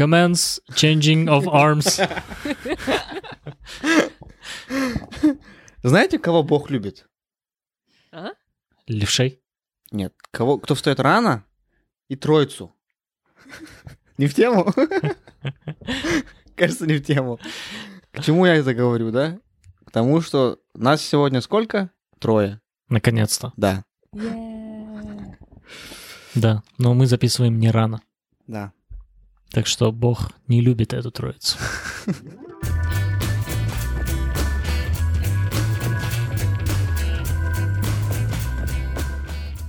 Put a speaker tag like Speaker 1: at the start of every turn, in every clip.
Speaker 1: Commence changing of arms.
Speaker 2: Знаете, кого Бог любит?
Speaker 3: А?
Speaker 1: Левшей.
Speaker 2: Нет. Кого, кто встает рано и троицу. Не в тему? Кажется, не в тему. К чему я это говорю, да? К тому, что нас сегодня сколько? Трое.
Speaker 1: Наконец-то.
Speaker 2: Да.
Speaker 3: Yeah.
Speaker 1: Да, но мы записываем не рано.
Speaker 2: Да.
Speaker 1: Так что Бог не любит эту троицу.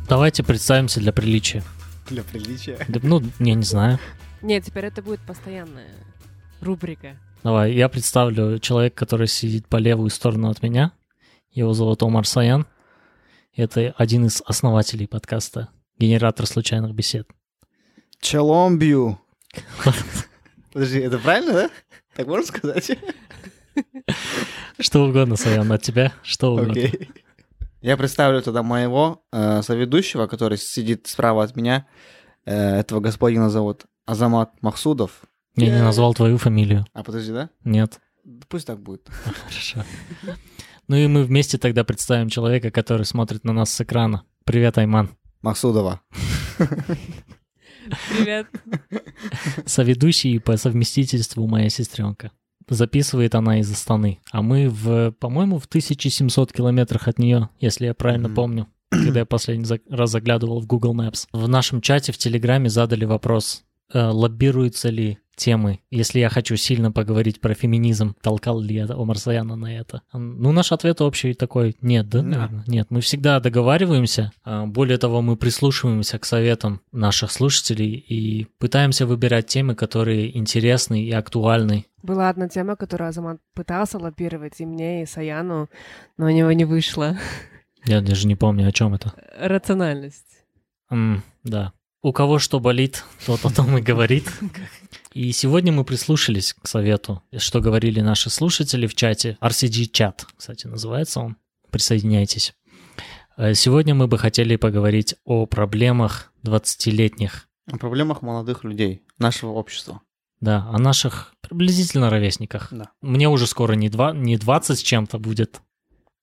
Speaker 1: Давайте представимся для приличия.
Speaker 2: Для приличия.
Speaker 1: Да, Ну, я не знаю.
Speaker 3: Нет, теперь это будет постоянная рубрика.
Speaker 1: Давай, я представлю человека, который сидит по левую сторону от меня. Его зовут Омар Саян. Это один из основателей подкаста «Генератор случайных бесед».
Speaker 2: Челомбью. Подожди, это правильно, да? Так можно сказать?
Speaker 1: Что угодно, Саян, от тебя, что угодно.
Speaker 2: Окей. Я представлю тогда моего э, соведущего, который сидит справа от меня. Э, этого господина зовут Азамат Махсудов.
Speaker 1: Я не назвал твою фамилию.
Speaker 2: А подожди, да?
Speaker 1: Нет.
Speaker 2: Пусть так будет.
Speaker 1: Хорошо. Ну и мы вместе тогда представим человека, который смотрит на нас с экрана. Привет, Айман.
Speaker 2: Махсудова.
Speaker 3: Привет.
Speaker 1: Соведущий по совместительству моя сестренка. Записывает она из Астаны. А мы, в, по-моему, в 1700 километрах от нее, если я правильно
Speaker 2: Мгм.
Speaker 1: помню, когда я последний раз заглядывал в Google Maps. В нашем чате в Телеграме задали вопрос, э, лоббируются ли темы, если я хочу сильно поговорить про феминизм, толкал ли я Омар Саяна на это? Ну, наш ответ общий такой, нет, да,
Speaker 2: Да.
Speaker 1: наверное? Нет, мы всегда договариваемся, а, более того, мы прислушиваемся к советам наших слушателей и пытаемся выбирать темы, которые интересны и актуальны.
Speaker 3: Была одна тема, которую Азамат пытался лоббировать и мне, и Саяну, но у него не вышло.
Speaker 1: Я даже не помню, о чем это.
Speaker 3: Рациональность.
Speaker 1: М, да. У кого что болит, тот о том и говорит. И сегодня мы прислушались к совету, что говорили наши слушатели в чате. RCG-чат, кстати, называется он. Присоединяйтесь. Э, Сегодня мы бы хотели поговорить о проблемах 20-летних.
Speaker 2: О проблемах молодых людей, нашего общества.
Speaker 1: Да, о наших приблизительно ровесниках.
Speaker 2: Да.
Speaker 1: Мне уже скоро не, два, не 20 с чем-то будет.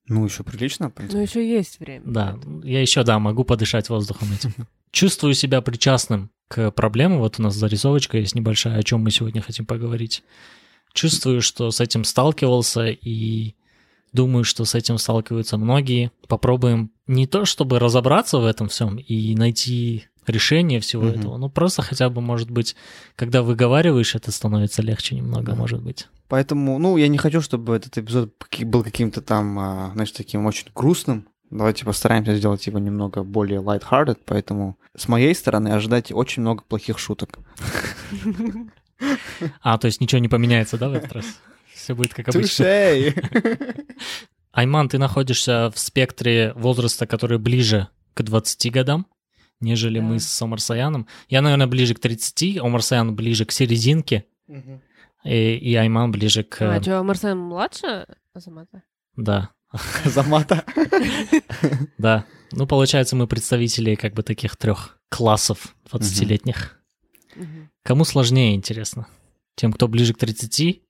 Speaker 2: Ну, еще прилично, в принципе.
Speaker 3: Но еще есть время.
Speaker 1: Да, я еще, да, могу подышать воздухом этим. Чувствую себя причастным к проблеме. Вот у нас зарисовочка есть небольшая, о чем мы сегодня хотим поговорить. Чувствую, что с этим сталкивался и думаю, что с этим сталкиваются многие. Попробуем не то, чтобы разобраться в этом всем и найти решение всего
Speaker 2: Мгм.
Speaker 1: этого, но просто хотя бы, может быть, когда выговариваешь, это становится легче немного,
Speaker 2: Да.
Speaker 1: может быть.
Speaker 2: Поэтому, ну, я не хочу, чтобы этот эпизод был каким-то там, а, знаешь, таким очень грустным. Давайте постараемся сделать его немного более light-hearted, поэтому с моей стороны ожидайте очень много плохих шуток.
Speaker 1: А, то есть ничего не поменяется, да, в этот раз? Все будет как обычно. Айман, ты находишься в спектре возраста, который ближе к 20 годам, нежели
Speaker 3: Да.
Speaker 1: мы с Омар Саяном. Я, наверное, ближе к 30, Омар Саян ближе к серединке, и, и Айман ближе к...
Speaker 3: А что, Марсен младше Азамата?
Speaker 1: Да,
Speaker 2: Замата.
Speaker 1: да. Ну, получается, мы представители как бы таких трех классов 20-летних.
Speaker 3: Мгм.
Speaker 1: Кому сложнее, интересно? Тем, кто ближе к 30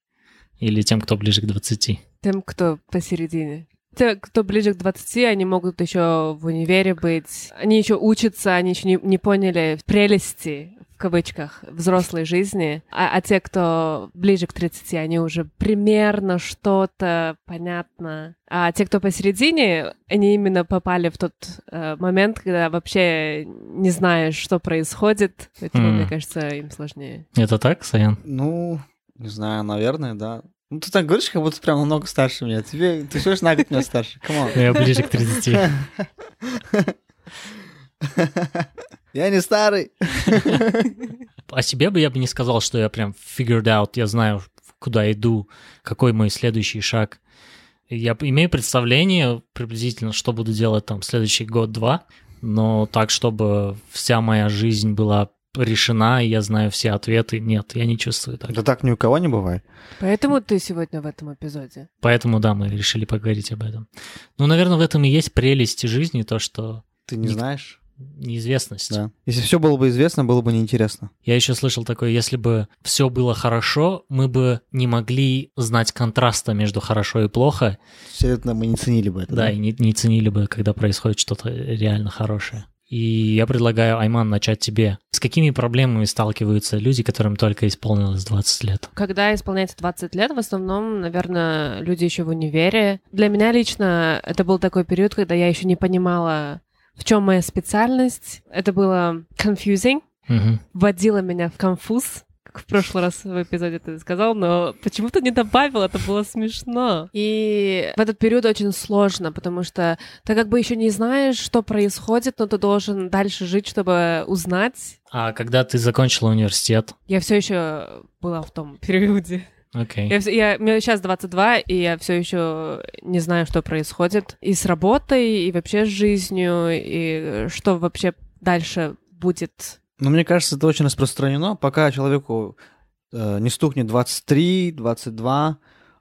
Speaker 1: или тем, кто ближе к 20?
Speaker 3: Тем, кто посередине. Те, кто ближе к 20, они могут еще в универе быть. Они еще учатся, они еще не, не поняли прелести, кавычках, взрослой жизни. А, а те, кто ближе к 30, они уже примерно что-то понятно. А те, кто посередине, они именно попали в тот э, момент, когда вообще не знаешь, что происходит. Поэтому,
Speaker 1: М.
Speaker 3: мне кажется, им сложнее.
Speaker 1: Это так, Саян?
Speaker 2: Ну, не знаю, наверное, да. Ну, ты так говоришь, как будто прям намного старше меня. Тебе, ты лишь на год меня старше. Come on.
Speaker 1: Я ближе к 30.
Speaker 2: Я не старый.
Speaker 1: О себе бы я бы не сказал, что я прям figured out, я знаю, куда иду, какой мой следующий шаг. Я имею представление приблизительно, что буду делать там следующий год-два, но так, чтобы вся моя жизнь была решена, и я знаю все ответы, нет, я не чувствую так.
Speaker 2: Да так ни у кого не бывает.
Speaker 3: Поэтому ты сегодня в этом эпизоде.
Speaker 1: Поэтому, да, мы решили поговорить об этом. Ну, наверное, в этом и есть прелесть жизни, то, что...
Speaker 2: Ты не
Speaker 1: Ник-
Speaker 2: знаешь?
Speaker 1: Неизвестность.
Speaker 2: Да. Если все было бы известно, было бы неинтересно.
Speaker 1: Я еще слышал такое, если бы все было хорошо, мы бы не могли знать контраста между хорошо и плохо.
Speaker 2: Следовательно, мы не ценили бы это.
Speaker 1: Да,
Speaker 2: Да,
Speaker 1: и не, не ценили бы, когда происходит что-то реально хорошее. И я предлагаю, Айман, начать тебе. С какими проблемами сталкиваются люди, которым только исполнилось 20 лет?
Speaker 3: Когда исполняется 20 лет, в основном, наверное, люди еще в универе. Для меня лично это был такой период, когда я еще не понимала, в чем моя специальность. Это было confusing,
Speaker 1: Мгм.
Speaker 3: вводило меня в конфуз, как в прошлый раз в эпизоде ты сказал, но почему-то не добавил, это было смешно. И в этот период очень сложно, потому что ты как бы еще не знаешь, что происходит, но ты должен дальше жить, чтобы узнать.
Speaker 1: А когда ты закончила университет?
Speaker 3: Я все еще была в том периоде.
Speaker 1: Окей.
Speaker 3: Я, я, мне сейчас 22, и я все еще не знаю, что происходит и с работой, и вообще с жизнью, и что вообще дальше будет.
Speaker 2: Но мне кажется, это очень распространено. Пока человеку э, не стукнет 23, 22,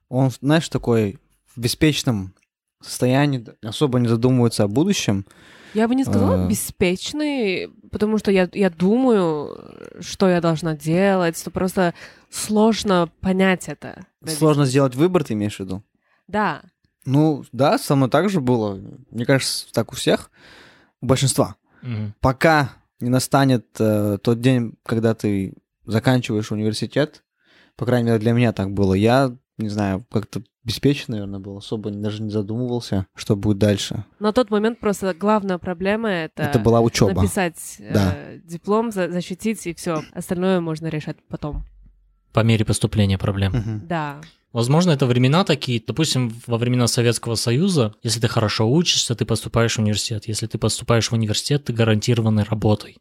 Speaker 2: он, знаешь, такой в беспечном состоянии, особо не задумывается о будущем.
Speaker 3: Я бы не сказала
Speaker 2: А.
Speaker 3: беспечный, потому что я, я думаю, что я должна делать, что просто сложно понять это.
Speaker 2: Сложно сделать выбор, ты имеешь в виду?
Speaker 3: Да,
Speaker 2: Ну, да, со мной так же было. Мне кажется, так у всех, у большинства.
Speaker 1: Мгм.
Speaker 2: Пока не настанет э, тот день, когда ты заканчиваешь университет, по крайней мере, для меня так было, я, не знаю, как-то беспечен, наверное, был, особо даже не задумывался, что будет дальше.
Speaker 3: на тот момент просто главная проблема это,
Speaker 2: Это была учеба.
Speaker 3: написать э,
Speaker 2: Да.
Speaker 3: диплом, за- защитить, и все. Остальное можно решать потом.
Speaker 1: По мере поступления проблем.
Speaker 2: Мгм.
Speaker 3: Да.
Speaker 1: Возможно, это времена такие, допустим, во времена Советского Союза, если ты хорошо учишься, ты поступаешь в университет. Если ты поступаешь в университет, ты гарантированный работой.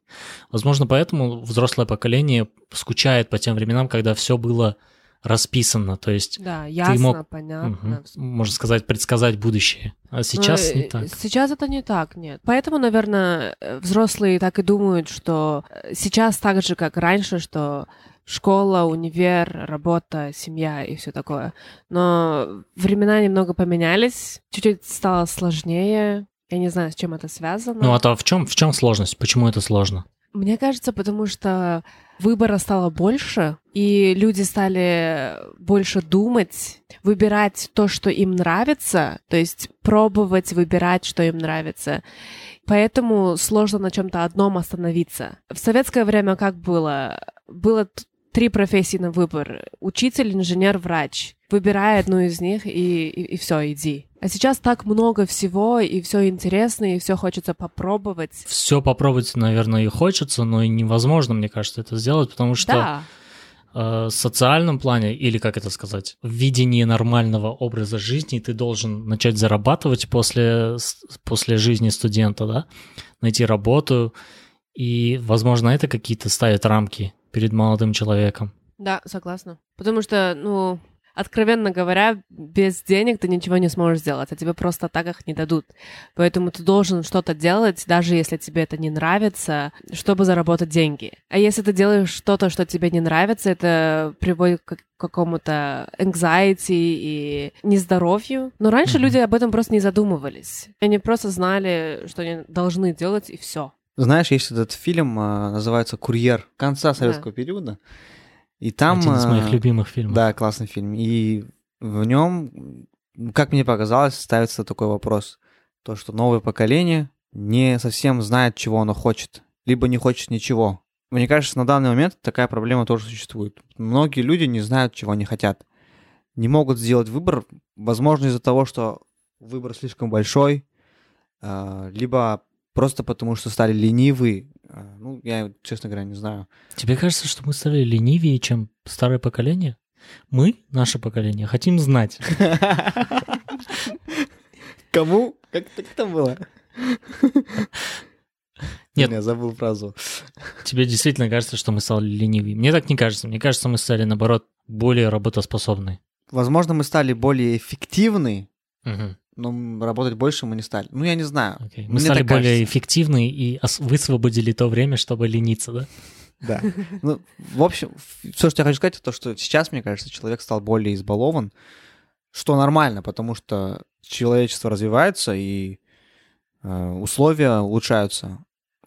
Speaker 1: Возможно, поэтому взрослое поколение скучает по тем временам, когда все было расписано, то есть,
Speaker 3: Да, ясно,
Speaker 1: мог-
Speaker 3: понятно.
Speaker 1: мгм, можно сказать, предсказать будущее. А сейчас
Speaker 3: Ну,
Speaker 1: не
Speaker 3: э,
Speaker 1: так.
Speaker 3: Сейчас это не так, нет. Поэтому, наверное, э, взрослые так и думают, что э, сейчас так же, как раньше, что школа, универ, работа, семья и все такое. Но времена немного поменялись, чуть-чуть стало сложнее. Я не знаю, с чем это связано.
Speaker 1: Ну а то в чем, в чем сложность? Почему это сложно?
Speaker 3: Мне кажется, потому что выбора стало больше, и люди стали больше думать, выбирать то, что им нравится, то есть пробовать выбирать, что им нравится. Поэтому сложно на чем-то одном остановиться. В советское время как было? Было три профессии на выбор. Учитель, инженер, врач. Выбирай одну из них и, и, все, иди. А сейчас так много всего, и все интересно, и все хочется попробовать.
Speaker 1: Все попробовать, наверное, и хочется, но и невозможно, мне кажется, это сделать, потому что
Speaker 3: Да.
Speaker 1: э, в социальном плане, или как это сказать, в видении нормального образа жизни ты должен начать зарабатывать после, после жизни студента, да, найти работу, и, возможно, это какие-то ставит рамки перед молодым человеком.
Speaker 3: Да, согласна. Потому что, ну, откровенно говоря, без денег ты ничего не сможешь сделать, а тебе просто так их не дадут. Поэтому ты должен что-то делать, даже если тебе это не нравится, чтобы заработать деньги. А если ты делаешь что-то, что тебе не нравится, это приводит к какому-то anxiety и нездоровью. Но раньше люди об этом просто не задумывались. Они просто знали, что они должны делать, и все.
Speaker 2: Знаешь, есть этот фильм, а, называется «Курьер» конца советского периода. И там...
Speaker 1: Один из
Speaker 2: а,
Speaker 1: моих любимых фильмов.
Speaker 2: Да, классный фильм. И в нем, как мне показалось, ставится такой вопрос. То, что новое поколение не совсем знает, чего оно хочет. Либо не хочет ничего. Мне кажется, на данный момент такая проблема тоже существует. Многие люди не знают, чего они хотят. Не могут сделать выбор, возможно, из-за того, что выбор слишком большой, а, либо просто потому, что стали ленивы. Я, честно говоря, не знаю.
Speaker 1: Тебе кажется, что мы стали ленивее, чем старое поколение? Мы, наше поколение, хотим знать.
Speaker 2: Кому? Как, как там было?
Speaker 1: Нет.
Speaker 2: Я забыл фразу.
Speaker 1: Тебе действительно кажется, что мы стали ленивее? Мне так не кажется. Мне кажется, мы стали, наоборот, более работоспособны.
Speaker 2: Возможно, мы стали более эффективны. Но работать больше мы не стали. Ну, я не знаю.
Speaker 1: Окей. Мы
Speaker 2: Мне
Speaker 1: стали более
Speaker 2: кажется.
Speaker 1: эффективны и высвободили то время, чтобы лениться, да?
Speaker 2: Да. Ну, в общем, все, что я хочу сказать, это то, что сейчас, мне кажется, человек стал более избалован, что нормально, потому что человечество развивается и э, условия улучшаются.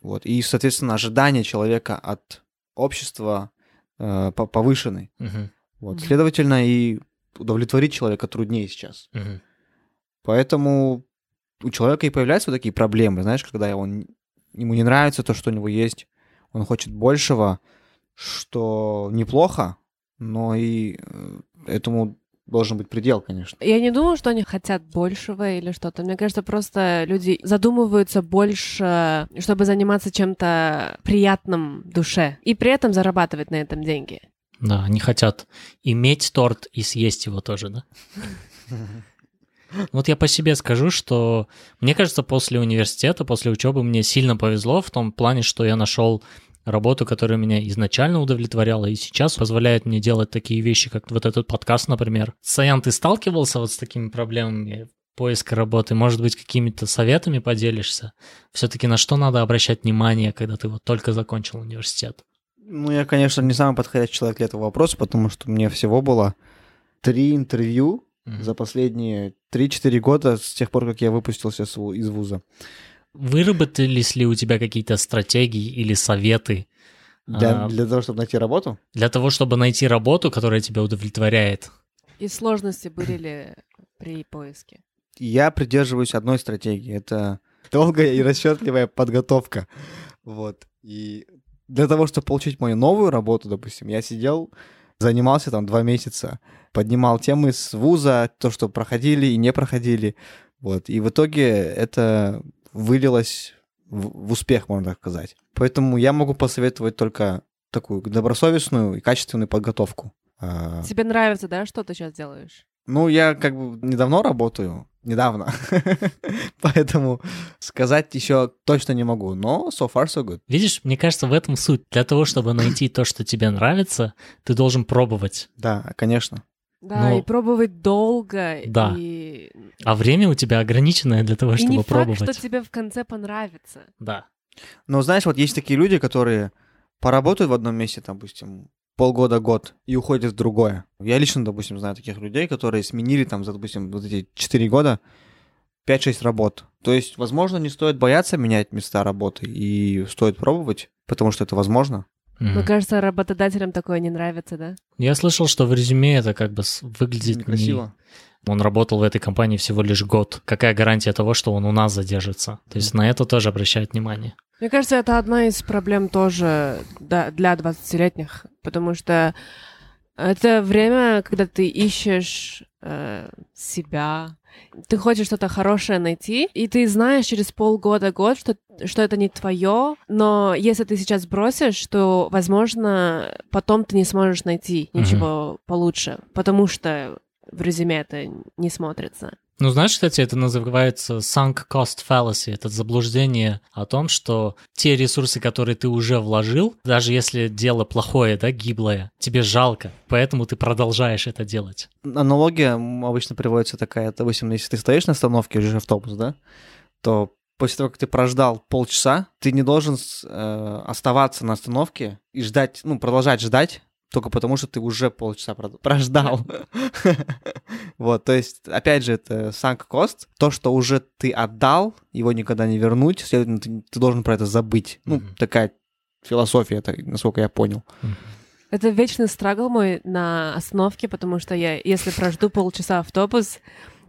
Speaker 2: Вот. И, соответственно, ожидания человека от общества э, по- повышены.
Speaker 1: Мгм.
Speaker 2: Вот. Следовательно, и удовлетворить человека труднее сейчас.
Speaker 1: Мгм.
Speaker 2: Поэтому у человека и появляются вот такие проблемы, знаешь, когда он, ему не нравится то, что у него есть, он хочет большего, что неплохо, но и э, этому должен быть предел, конечно.
Speaker 3: Я не думаю, что они хотят большего или что-то. Мне кажется, просто люди задумываются больше, чтобы заниматься чем-то приятным душе. И при этом зарабатывать на этом деньги.
Speaker 1: Да, они хотят иметь торт и съесть его тоже, да? Вот я по себе скажу, что мне кажется, после университета, после учебы мне сильно повезло в том плане, что я нашел работу, которая меня изначально удовлетворяла и сейчас позволяет мне делать такие вещи, как вот этот подкаст, например. Саян, ты сталкивался вот с такими проблемами поиска работы? Может быть, какими-то советами поделишься? Все-таки на что надо обращать внимание, когда ты вот только закончил университет?
Speaker 2: Ну, я, конечно, не самый подходящий человек для этого вопроса, потому что мне всего было три интервью
Speaker 1: Мгм.
Speaker 2: за последние 3-4 года с тех пор, как я выпустился из вуза.
Speaker 1: Выработались ли у тебя какие-то стратегии или советы
Speaker 2: Для,
Speaker 1: А.
Speaker 2: для того, чтобы найти работу?
Speaker 1: для того, чтобы найти работу, которая тебя удовлетворяет?
Speaker 3: И сложности были ли при поиске?
Speaker 2: Я придерживаюсь одной стратегии. Это долгая и расчетливая подготовка. Вот. И для того, чтобы получить мою новую работу, допустим, я сидел, занимался там два месяца, поднимал темы с вуза, то, что проходили и не проходили. Вот. И в итоге это вылилось в, в успех, можно так сказать. Поэтому я могу посоветовать только такую добросовестную и качественную подготовку. А,
Speaker 3: Тебе нравится, да, что ты сейчас делаешь?
Speaker 2: ну, я как бы недавно работаю, недавно, поэтому сказать еще точно не могу, но so far so good.
Speaker 1: Видишь, мне кажется, в этом суть. Для того, чтобы найти то, что тебе нравится, ты должен пробовать.
Speaker 2: Да, конечно.
Speaker 3: Да,
Speaker 1: Ну,
Speaker 3: и пробовать долго.
Speaker 1: да.
Speaker 3: И,
Speaker 1: А время у тебя ограниченное для того,
Speaker 3: и
Speaker 1: чтобы
Speaker 3: не
Speaker 1: пробовать.
Speaker 3: факт, что тебе в конце понравится.
Speaker 1: Да.
Speaker 2: Но знаешь, вот есть такие люди, которые поработают в одном месте, допустим, полгода-год и уходят в другое. Я лично, допустим, знаю таких людей, которые сменили там, за, допустим, вот эти 4 года 5-6 работ. То есть, возможно, не стоит бояться менять места работы и стоит пробовать, потому что это возможно.
Speaker 1: Мгм.
Speaker 3: Мне кажется, работодателям такое не нравится, да?
Speaker 1: Я слышал, что в резюме это как бы выглядит не-
Speaker 2: Некрасиво.
Speaker 1: Он работал в этой компании всего лишь год. Какая гарантия того, что он у нас задержится? То есть на это тоже обращают внимание.
Speaker 3: Мне кажется, это одна из проблем тоже да, для 20-летних, потому что это время, когда ты ищешь э, себя, ты хочешь что-то хорошее найти, и ты знаешь через полгода-год, что, что это не твое, но если ты сейчас бросишь, то, возможно, потом ты не сможешь найти ничего получше, потому что в резюме это не смотрится.
Speaker 1: Ну, знаешь, кстати, это называется sunk cost fallacy. Это заблуждение о том, что те ресурсы, которые ты уже вложил, даже если дело плохое, да, гиблое, тебе жалко, поэтому ты продолжаешь это делать.
Speaker 2: Аналогия обычно приводится такая, допустим, если ты стоишь на остановке, ждешь автобус, да, то после того, как ты прождал полчаса, ты не должен э, оставаться на остановке и ждать, ну, продолжать ждать, только потому что ты уже полчаса прождал. Вот, то есть, опять же, это sunk cost. То, что уже ты отдал, его никогда не вернуть, следовательно, ты, ты должен про это забыть. Ну, такая философия, насколько я понял.
Speaker 3: Это вечный страгл мой на остановке, потому что я, если прожду полчаса автобус,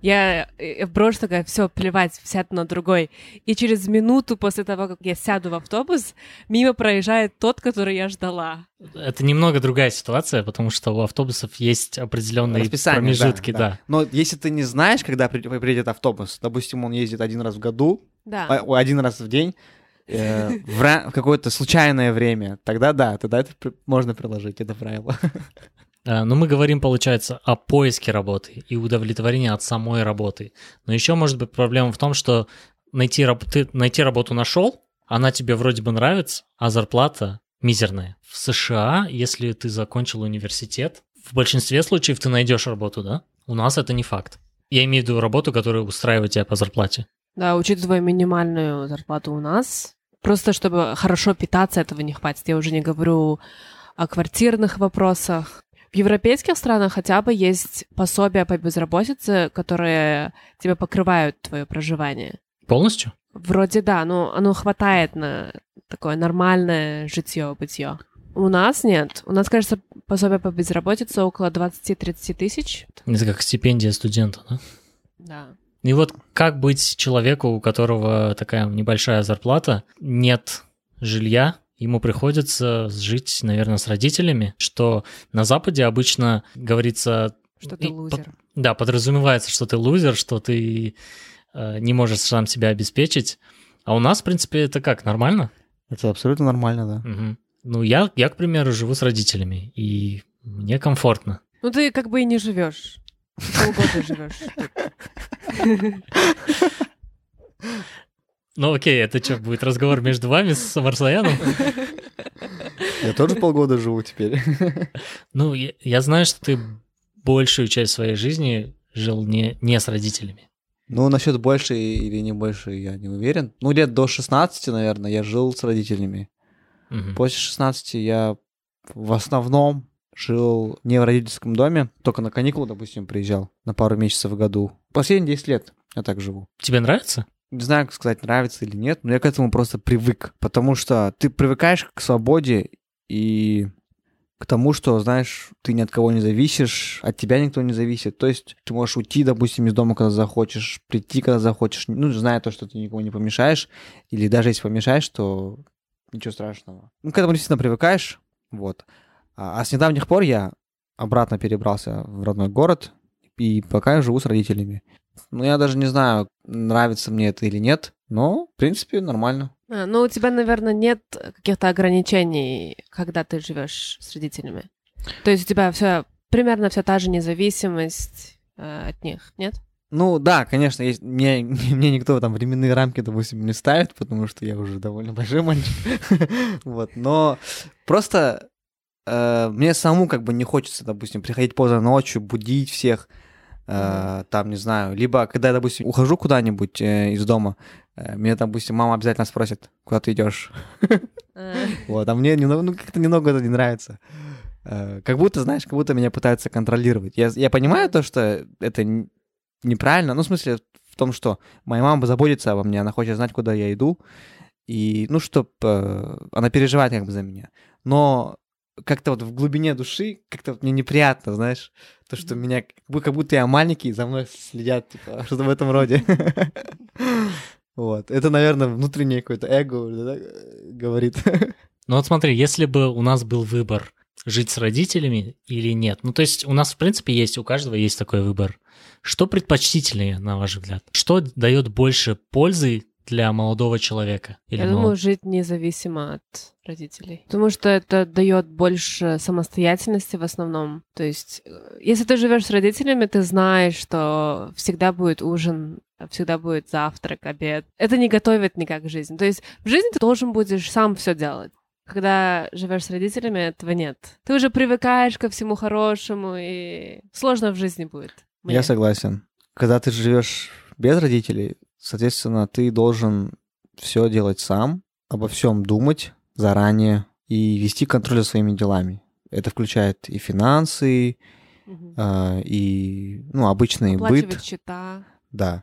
Speaker 3: я, я брошу такая, все, плевать, сяду на другой. И через минуту после того, как я сяду в автобус, мимо проезжает тот, который я ждала.
Speaker 1: Это немного другая ситуация, потому что у автобусов есть определенные
Speaker 2: Расписание,
Speaker 1: промежутки,
Speaker 2: да,
Speaker 1: да.
Speaker 2: да. Но если ты не знаешь, когда при- приедет автобус, допустим, он ездит один раз в году,
Speaker 3: Да.
Speaker 2: а, один раз в день, э, в, какое-то случайное время, тогда да, тогда это можно приложить, это правило.
Speaker 1: А, Но мы говорим, получается, о поиске работы и удовлетворении от самой работы. Но еще может быть проблема в том, что найти, ты найти работу нашел, она тебе вроде бы нравится, а зарплата мизерная. В США, если ты закончил университет, в большинстве случаев ты найдешь работу, да? У нас это не факт. Я имею в виду работу, которая устраивает тебя по зарплате.
Speaker 3: Да, учитывая минимальную зарплату у нас, просто чтобы хорошо питаться, этого не хватит. Я уже не говорю о квартирных вопросах. В европейских странах хотя бы есть пособия по безработице, которые тебе покрывают твое проживание.
Speaker 1: Полностью?
Speaker 3: Вроде да, но оно хватает на такое нормальное житье-бытие. У нас нет. У нас, кажется, пособие по безработице около 20-30 тысяч.
Speaker 1: Это как стипендия студента, да?
Speaker 3: Да.
Speaker 1: И вот как быть человеку, у которого такая небольшая зарплата, нет жилья, ему приходится жить, наверное, с родителями, что на Западе обычно говорится...
Speaker 3: Что ты лузер.
Speaker 1: под- да, подразумевается, что ты лузер, что ты э, не можешь сам себя обеспечить. А у нас, в принципе, это как, нормально?
Speaker 2: Это абсолютно нормально, да.
Speaker 1: Мгм. Ну, я, я, к примеру, живу с родителями, и мне комфортно.
Speaker 3: Ну ты как бы и не живешь. Полгода живешь.
Speaker 1: Ну, окей, это что, будет разговор между вами с Марсаяном?
Speaker 2: Я тоже полгода живу теперь.
Speaker 1: Ну, я, я знаю, что ты большую часть своей жизни жил не, не с родителями.
Speaker 2: Ну, насчет больше или не больше, я не уверен. Ну, лет до 16, наверное, я жил с родителями.
Speaker 1: Мгм.
Speaker 2: После 16 я в основном жил не в родительском доме, только на каникулы, допустим, приезжал на пару месяцев в году. Последние 10 лет я так живу.
Speaker 1: Тебе нравится?
Speaker 2: Не знаю, как сказать, нравится или нет, но я к этому просто привык, потому что ты привыкаешь к свободе и к тому, что, знаешь, ты ни от кого не зависишь, от тебя никто не зависит. То есть ты можешь уйти, допустим, из дома, когда захочешь, прийти, когда захочешь, ну, зная то, что ты никому не помешаешь, или даже если помешаешь, то ничего страшного. Ну, к этому действительно привыкаешь, вот. А, а с недавних пор я обратно перебрался в родной город, и пока я живу с родителями. Ну, я даже не знаю, нравится мне это или нет, но, в принципе, нормально.
Speaker 3: А, ну, у тебя, наверное, нет каких-то ограничений, когда ты живешь с родителями. То есть у тебя все примерно вся та же независимость э, от них, нет?
Speaker 2: Ну, да, конечно, есть, мне, мне никто там временные рамки, допустим, не ставит, потому что я уже довольно большой мальчик. Вот, но просто э, мне самому как бы не хочется, допустим, приходить поздно ночью, будить всех, э, там, не знаю, либо когда я, допустим, ухожу куда-нибудь э, из дома, э, меня, допустим, мама обязательно спросит, куда ты идешь.
Speaker 3: Э,
Speaker 2: Вот, а мне ну, как-то немного это не нравится. Э, Как будто, знаешь, как будто меня пытаются контролировать. Я, я понимаю то, что это неправильно. Ну, в смысле, в том, что моя мама заботится обо мне, она хочет знать, куда я иду. И, ну, чтоб э, она переживает как бы за меня. Но как-то вот в глубине души как-то вот мне неприятно, знаешь, то, что меня как бу- как будто я маленький, за мной следят, типа, что-то в этом роде. Вот. Это, наверное, внутреннее какое-то эго говорит.
Speaker 1: Ну вот смотри, если бы у нас был выбор жить с родителями или нет, ну то есть у нас в принципе есть, у каждого есть такой выбор. Что предпочтительнее, на ваш взгляд? Что дает больше пользы для молодого человека? Или
Speaker 3: Я
Speaker 1: молод-
Speaker 3: думаю, жить независимо от родителей. Потому что это дает больше самостоятельности в основном. То есть, э, если ты живешь с родителями, ты знаешь, что всегда будет ужин, всегда будет завтрак, обед. Это не готовит никак жизнь. То есть в жизни ты должен будешь сам все делать. Когда живешь с родителями, этого нет. Ты уже привыкаешь ко всему хорошему, и сложно в жизни будет. мне.
Speaker 2: Я согласен. Когда ты живешь без родителей, соответственно, ты должен все делать сам, обо всем думать заранее и вести контроль за своими делами. Это включает и финансы,
Speaker 3: Мгм.
Speaker 2: а, и ну, обычный быт.
Speaker 3: счета.
Speaker 2: Да.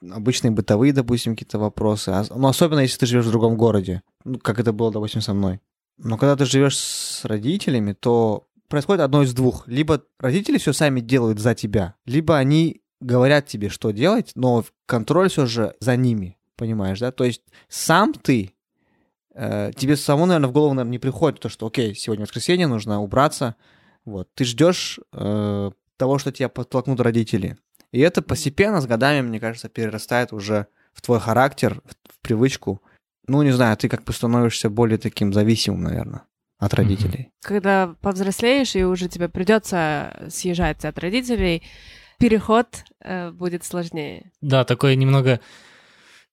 Speaker 3: Да.
Speaker 2: Обычные бытовые, допустим, какие-то вопросы. А- Ну, особенно если ты живешь в другом городе, ну, как это было, допустим, со мной. Но когда ты живешь с родителями, то происходит одно из двух. Либо родители все сами делают за тебя, либо они говорят тебе, что делать, но контроль все же за ними, понимаешь, да? То есть сам ты, э, тебе самому, наверное, в голову, наверное, не приходит то, что, окей, сегодня воскресенье, нужно убраться. Вот. Ты ждешь э, того, что тебя подтолкнут родители. И это постепенно, с годами, мне кажется, перерастает уже в твой характер, в, в привычку. Ну, не знаю, ты как бы становишься более таким зависимым, наверное, от родителей.
Speaker 3: когда повзрослеешь, и уже тебе придется съезжать от родителей, переход э, будет сложнее.
Speaker 1: Да, такой немного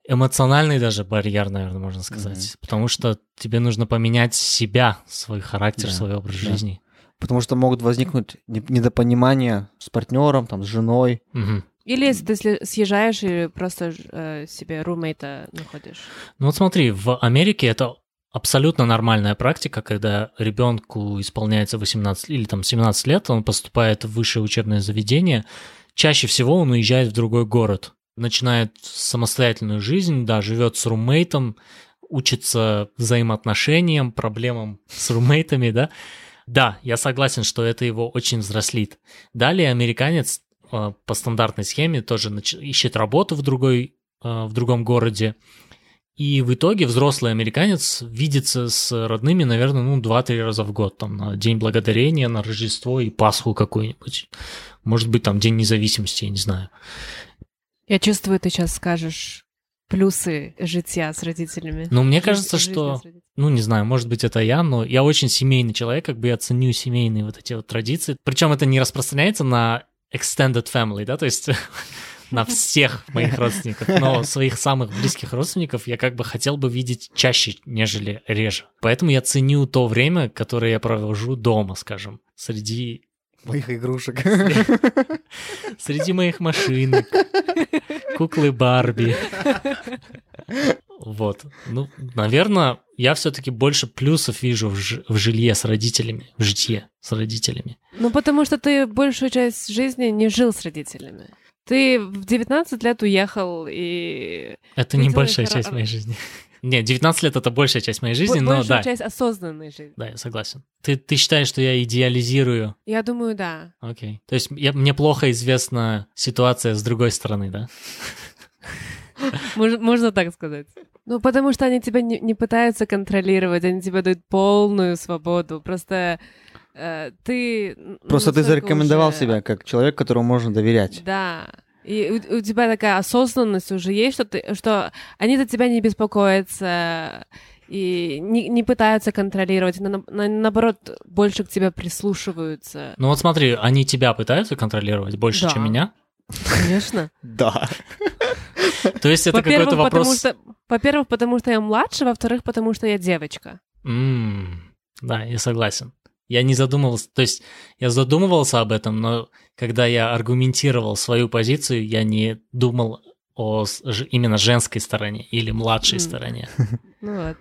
Speaker 1: эмоциональный даже барьер, наверное, можно сказать.
Speaker 2: Мгм.
Speaker 1: Потому что тебе нужно поменять себя, свой характер,
Speaker 2: Да,
Speaker 1: свой образ
Speaker 2: да.
Speaker 1: жизни.
Speaker 2: Потому что могут возникнуть не- недопонимания с партнером, там, с женой.
Speaker 1: Мгм.
Speaker 3: Или если ты съезжаешь и просто э, себе румейта находишь.
Speaker 1: Ну вот смотри, в Америке это абсолютно нормальная практика, когда ребенку исполняется 18 или там 17 лет, он поступает в высшее учебное заведение, чаще всего он уезжает в другой город. Начинает самостоятельную жизнь, да, живет с румейтом, учится взаимоотношениям, проблемам с румейтами, да. Да, я согласен, что это его очень взрослит. Далее американец э, по стандартной схеме тоже ищет работу в другой э, в другом городе, и в итоге взрослый американец видится с родными, наверное, ну, 2-3 раза в год, там, на День Благодарения, на Рождество и Пасху какую-нибудь. Может быть, там, День независимости, я не знаю.
Speaker 3: Я чувствую, ты сейчас скажешь плюсы жития с родителями.
Speaker 1: Ну, мне кажется, что... Ну, не знаю, может быть, это я, но я очень семейный человек, как бы я ценю семейные вот эти вот традиции. Причем это не распространяется на extended family, да, то есть на всех моих родственников, но своих самых близких родственников я как бы хотел бы видеть чаще, нежели реже. Поэтому я ценю то время, которое я провожу дома, скажем, среди
Speaker 2: Моих игрушек.
Speaker 1: Среди моих машинок. Куклы Барби. Вот. Ну, наверное, я все-таки больше плюсов вижу в, ж- в жилье с родителями, в житье с родителями.
Speaker 3: Ну, потому что ты большую часть жизни не жил с родителями. Ты в 19 лет уехал и...
Speaker 1: Это небольшая часть моей жизни. Нет, 19 лет — это большая часть моей жизни, но
Speaker 3: Большая
Speaker 1: да.
Speaker 3: часть осознанной жизни.
Speaker 1: Да, я согласен. Ты, ты считаешь, что я идеализирую?
Speaker 3: Я думаю, да.
Speaker 1: Окей. То есть я, мне плохо известна ситуация с другой стороны, да?
Speaker 3: Можно, можно так сказать. Ну, потому что они тебя не, не пытаются контролировать, они тебе дают полную свободу. Просто э, ты... ну,
Speaker 2: Просто ты
Speaker 3: настолько
Speaker 2: зарекомендовал
Speaker 3: уже-
Speaker 2: себя как человек, которому можно доверять.
Speaker 3: Да. И у, у тебя такая осознанность уже есть, что, ты, что они за тебя не беспокоятся и не, не пытаются контролировать, на- на- наоборот, больше к тебе прислушиваются.
Speaker 1: Ну вот смотри, они тебя пытаются контролировать больше,
Speaker 3: Да.
Speaker 1: чем меня?
Speaker 3: Конечно.
Speaker 2: Да.
Speaker 1: То есть это какой-то вопрос...
Speaker 3: во-первых, потому что я младше, во-вторых, потому что я девочка.
Speaker 1: Да, я согласен. Я не задумывался, то есть я задумывался об этом, но когда я аргументировал свою позицию, я не думал о именно женской стороне или младшей
Speaker 3: М.
Speaker 1: стороне.
Speaker 3: Ну вот.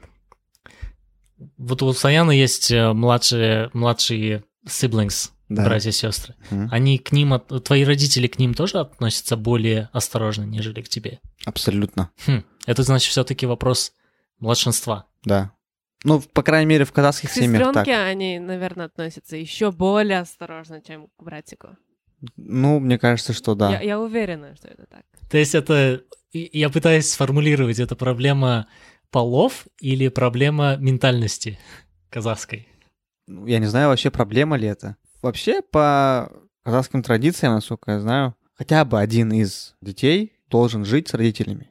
Speaker 1: Вот у Саяны есть э, младшие, младшие siblings,
Speaker 2: Да.
Speaker 1: братья и сестры.
Speaker 2: Мгм.
Speaker 1: Они к ним, твои родители к ним тоже относятся более осторожно, нежели к тебе.
Speaker 2: Абсолютно.
Speaker 1: Хм, это значит все-таки вопрос младшинства.
Speaker 2: Да. Ну, по крайней мере, в казахских семьях так.
Speaker 3: Они, наверное, относятся еще более осторожно, чем к братику.
Speaker 2: Ну, мне кажется, что да.
Speaker 3: Я, я уверена, что это так.
Speaker 1: То есть это, я пытаюсь сформулировать, это проблема полов или проблема ментальности казахской?
Speaker 2: Ну, Я не знаю вообще, проблема ли это. Вообще, по казахским традициям, насколько я знаю, хотя бы один из детей должен жить с родителями.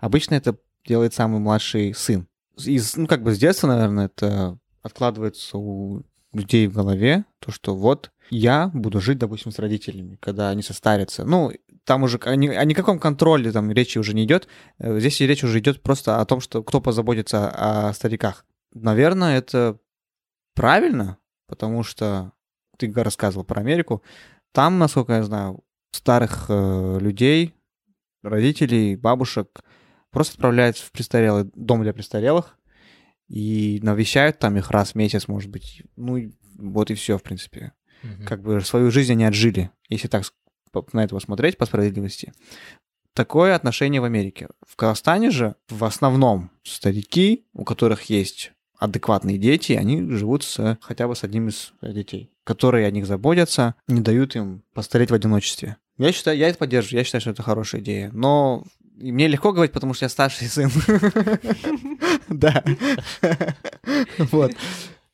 Speaker 2: Обычно это делает самый младший сын. Из, ну, как бы с детства, наверное, это откладывается у людей в голове, то, что вот я буду жить, допустим, с родителями, когда они состарятся. Ну, там уже о, ни- о никаком контроле там речи уже не идет. Э, Здесь речь уже идет просто о том, что кто позаботится о стариках. Наверное, это правильно, потому что ты рассказывал про Америку. Там, насколько я знаю, старых э, людей, родителей, бабушек просто отправляют в престарелый дом для престарелых и навещают там их раз в месяц, может быть. Ну, вот и все, в принципе.
Speaker 1: Мгм.
Speaker 2: Как бы свою жизнь они отжили, если так на это посмотреть по справедливости. Такое отношение в Америке. В Казахстане же в основном старики, у которых есть адекватные дети, они живут с, хотя бы с одним из детей, которые о них заботятся, не дают им постареть в одиночестве. Я считаю, я это поддерживаю, я считаю, что это хорошая идея. Но и мне легко говорить, потому что я старший сын. Да. Вот.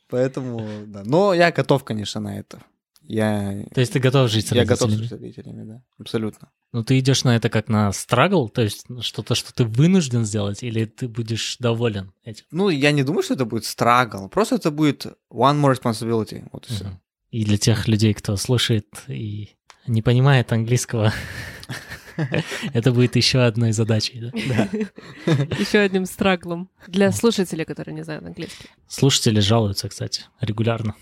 Speaker 2: Поэтому, да. Но я готов, конечно, на это. Я,
Speaker 1: То есть ты готов жить с
Speaker 2: я готов
Speaker 1: родителями?
Speaker 2: с родителями, да. Абсолютно.
Speaker 1: Ну ты идешь на это как на страгл, то есть что-то, что ты вынужден сделать, или ты будешь доволен этим?
Speaker 2: Ну, я не думаю, что это будет страгл. Просто это будет one more responsibility. Вот и все.
Speaker 1: И для тех людей, кто слушает и не понимает английского, это будет еще одной задачей. да?
Speaker 3: Еще одним страглом. Для слушателей, которые не знают английский.
Speaker 1: Слушатели жалуются, кстати, регулярно.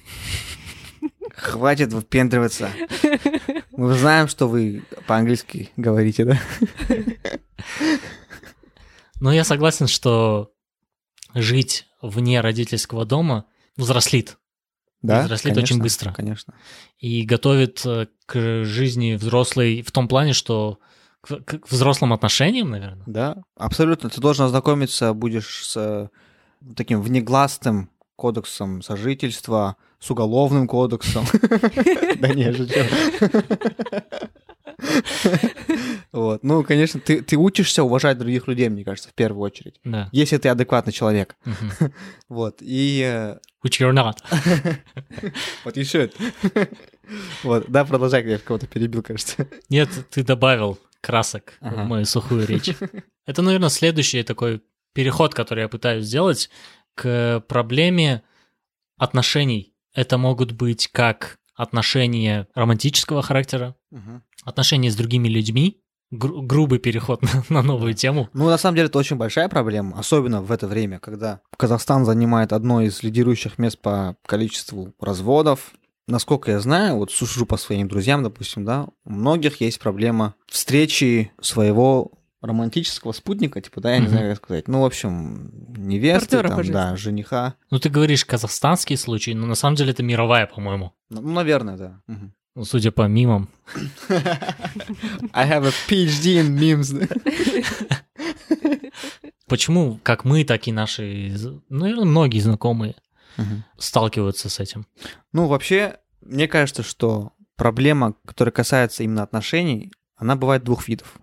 Speaker 2: Хватит выпендриваться. Мы знаем, что вы по-английски говорите, да?
Speaker 1: Но я согласен, что жить вне родительского дома взрослит
Speaker 2: Да,
Speaker 1: взрослеет
Speaker 2: конечно,
Speaker 1: очень быстро.
Speaker 2: Конечно.
Speaker 1: и готовит э, к жизни взрослой в том плане, что к, к взрослым отношениям, наверное.
Speaker 2: Да, абсолютно. Ты должен ознакомиться, будешь с э, таким внегласным кодексом сожительства, с уголовным кодексом. Да не, шучу. Вот. Ну, конечно, ты, ты учишься уважать других людей, мне кажется, в первую очередь.
Speaker 1: Да.
Speaker 2: Если ты адекватный человек.
Speaker 1: Мгм.
Speaker 2: Вот. И э,
Speaker 1: Which you're not.
Speaker 2: вот you should. Вот, да, продолжай, я кого-то перебил, кажется.
Speaker 1: Нет, ты добавил красок
Speaker 2: Ага.
Speaker 1: в мою сухую речь. Это, наверное, следующий такой переход, который я пытаюсь сделать к проблеме отношений. Это могут быть как отношения романтического характера, отношения с другими людьми, гру- грубый переход на, на новую тему.
Speaker 2: Ну, на самом деле, это очень большая проблема, особенно в это время, когда Казахстан занимает одно из лидирующих мест по количеству разводов. Насколько я знаю, вот сужу по своим друзьям, допустим, да, у многих есть проблема встречи своего романтического спутника, типа, да, я не знаю, как сказать. Ну, в общем, невесты,
Speaker 3: Партнёра по
Speaker 2: там,
Speaker 3: жизни.
Speaker 2: да, жениха.
Speaker 1: Ну, ты говоришь казахстанский случай, но на самом деле это мировая, по-моему.
Speaker 2: Ну, наверное, да.
Speaker 1: Ну, судя по мимам.
Speaker 2: I have a PhD in memes.
Speaker 1: Почему как мы, так и наши, ну, наверное, многие знакомые
Speaker 2: Мгм.
Speaker 1: сталкиваются с этим?
Speaker 2: Ну, вообще, мне кажется, что проблема, которая касается именно отношений, она бывает двух видов.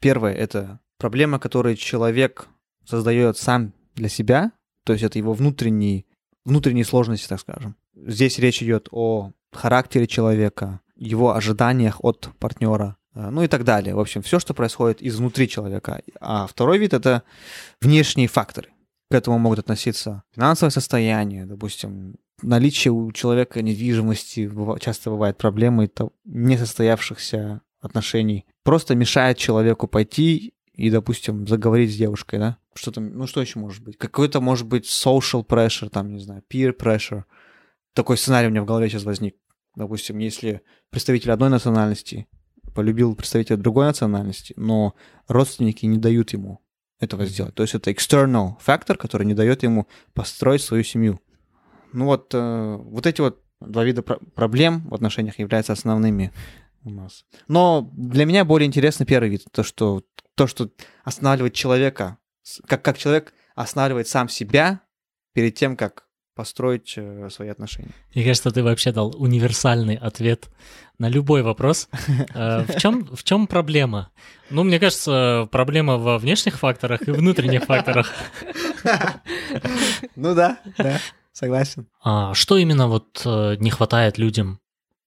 Speaker 2: Первое — это проблема, которую человек создает сам для себя, то есть это его внутренние, внутренние сложности, так скажем. Здесь речь идет о характере человека, его ожиданиях от партнера, э, ну и так далее. В общем, все, что происходит изнутри человека. А второй вид — это внешние факторы. К этому могут относиться финансовое состояние, допустим, наличие у человека недвижимости, часто бывает проблемы то- несостоявшихся отношений, просто мешает человеку пойти и, допустим, заговорить с девушкой, да? Что там, ну что еще может быть? Какой-то, может быть, social pressure, там, не знаю, peer pressure. Такой сценарий у меня в голове сейчас возник. Допустим, если представитель одной национальности полюбил представителя другой национальности, но родственники не дают ему этого сделать. То есть это external фактор, который не дает ему построить свою семью. Ну вот, э, вот эти вот два вида про- проблем в отношениях являются основными у нас. Но для меня более интересный первый вид, то, что, то, что останавливает человека, как, как человек останавливает сам себя перед тем, как построить э, свои отношения.
Speaker 1: Мне кажется, ты вообще дал универсальный ответ на любой вопрос. Э, В чем, в чем проблема? Ну, мне кажется, проблема во внешних факторах и внутренних факторах.
Speaker 2: Ну да, да, согласен.
Speaker 1: А что именно вот э, не хватает людям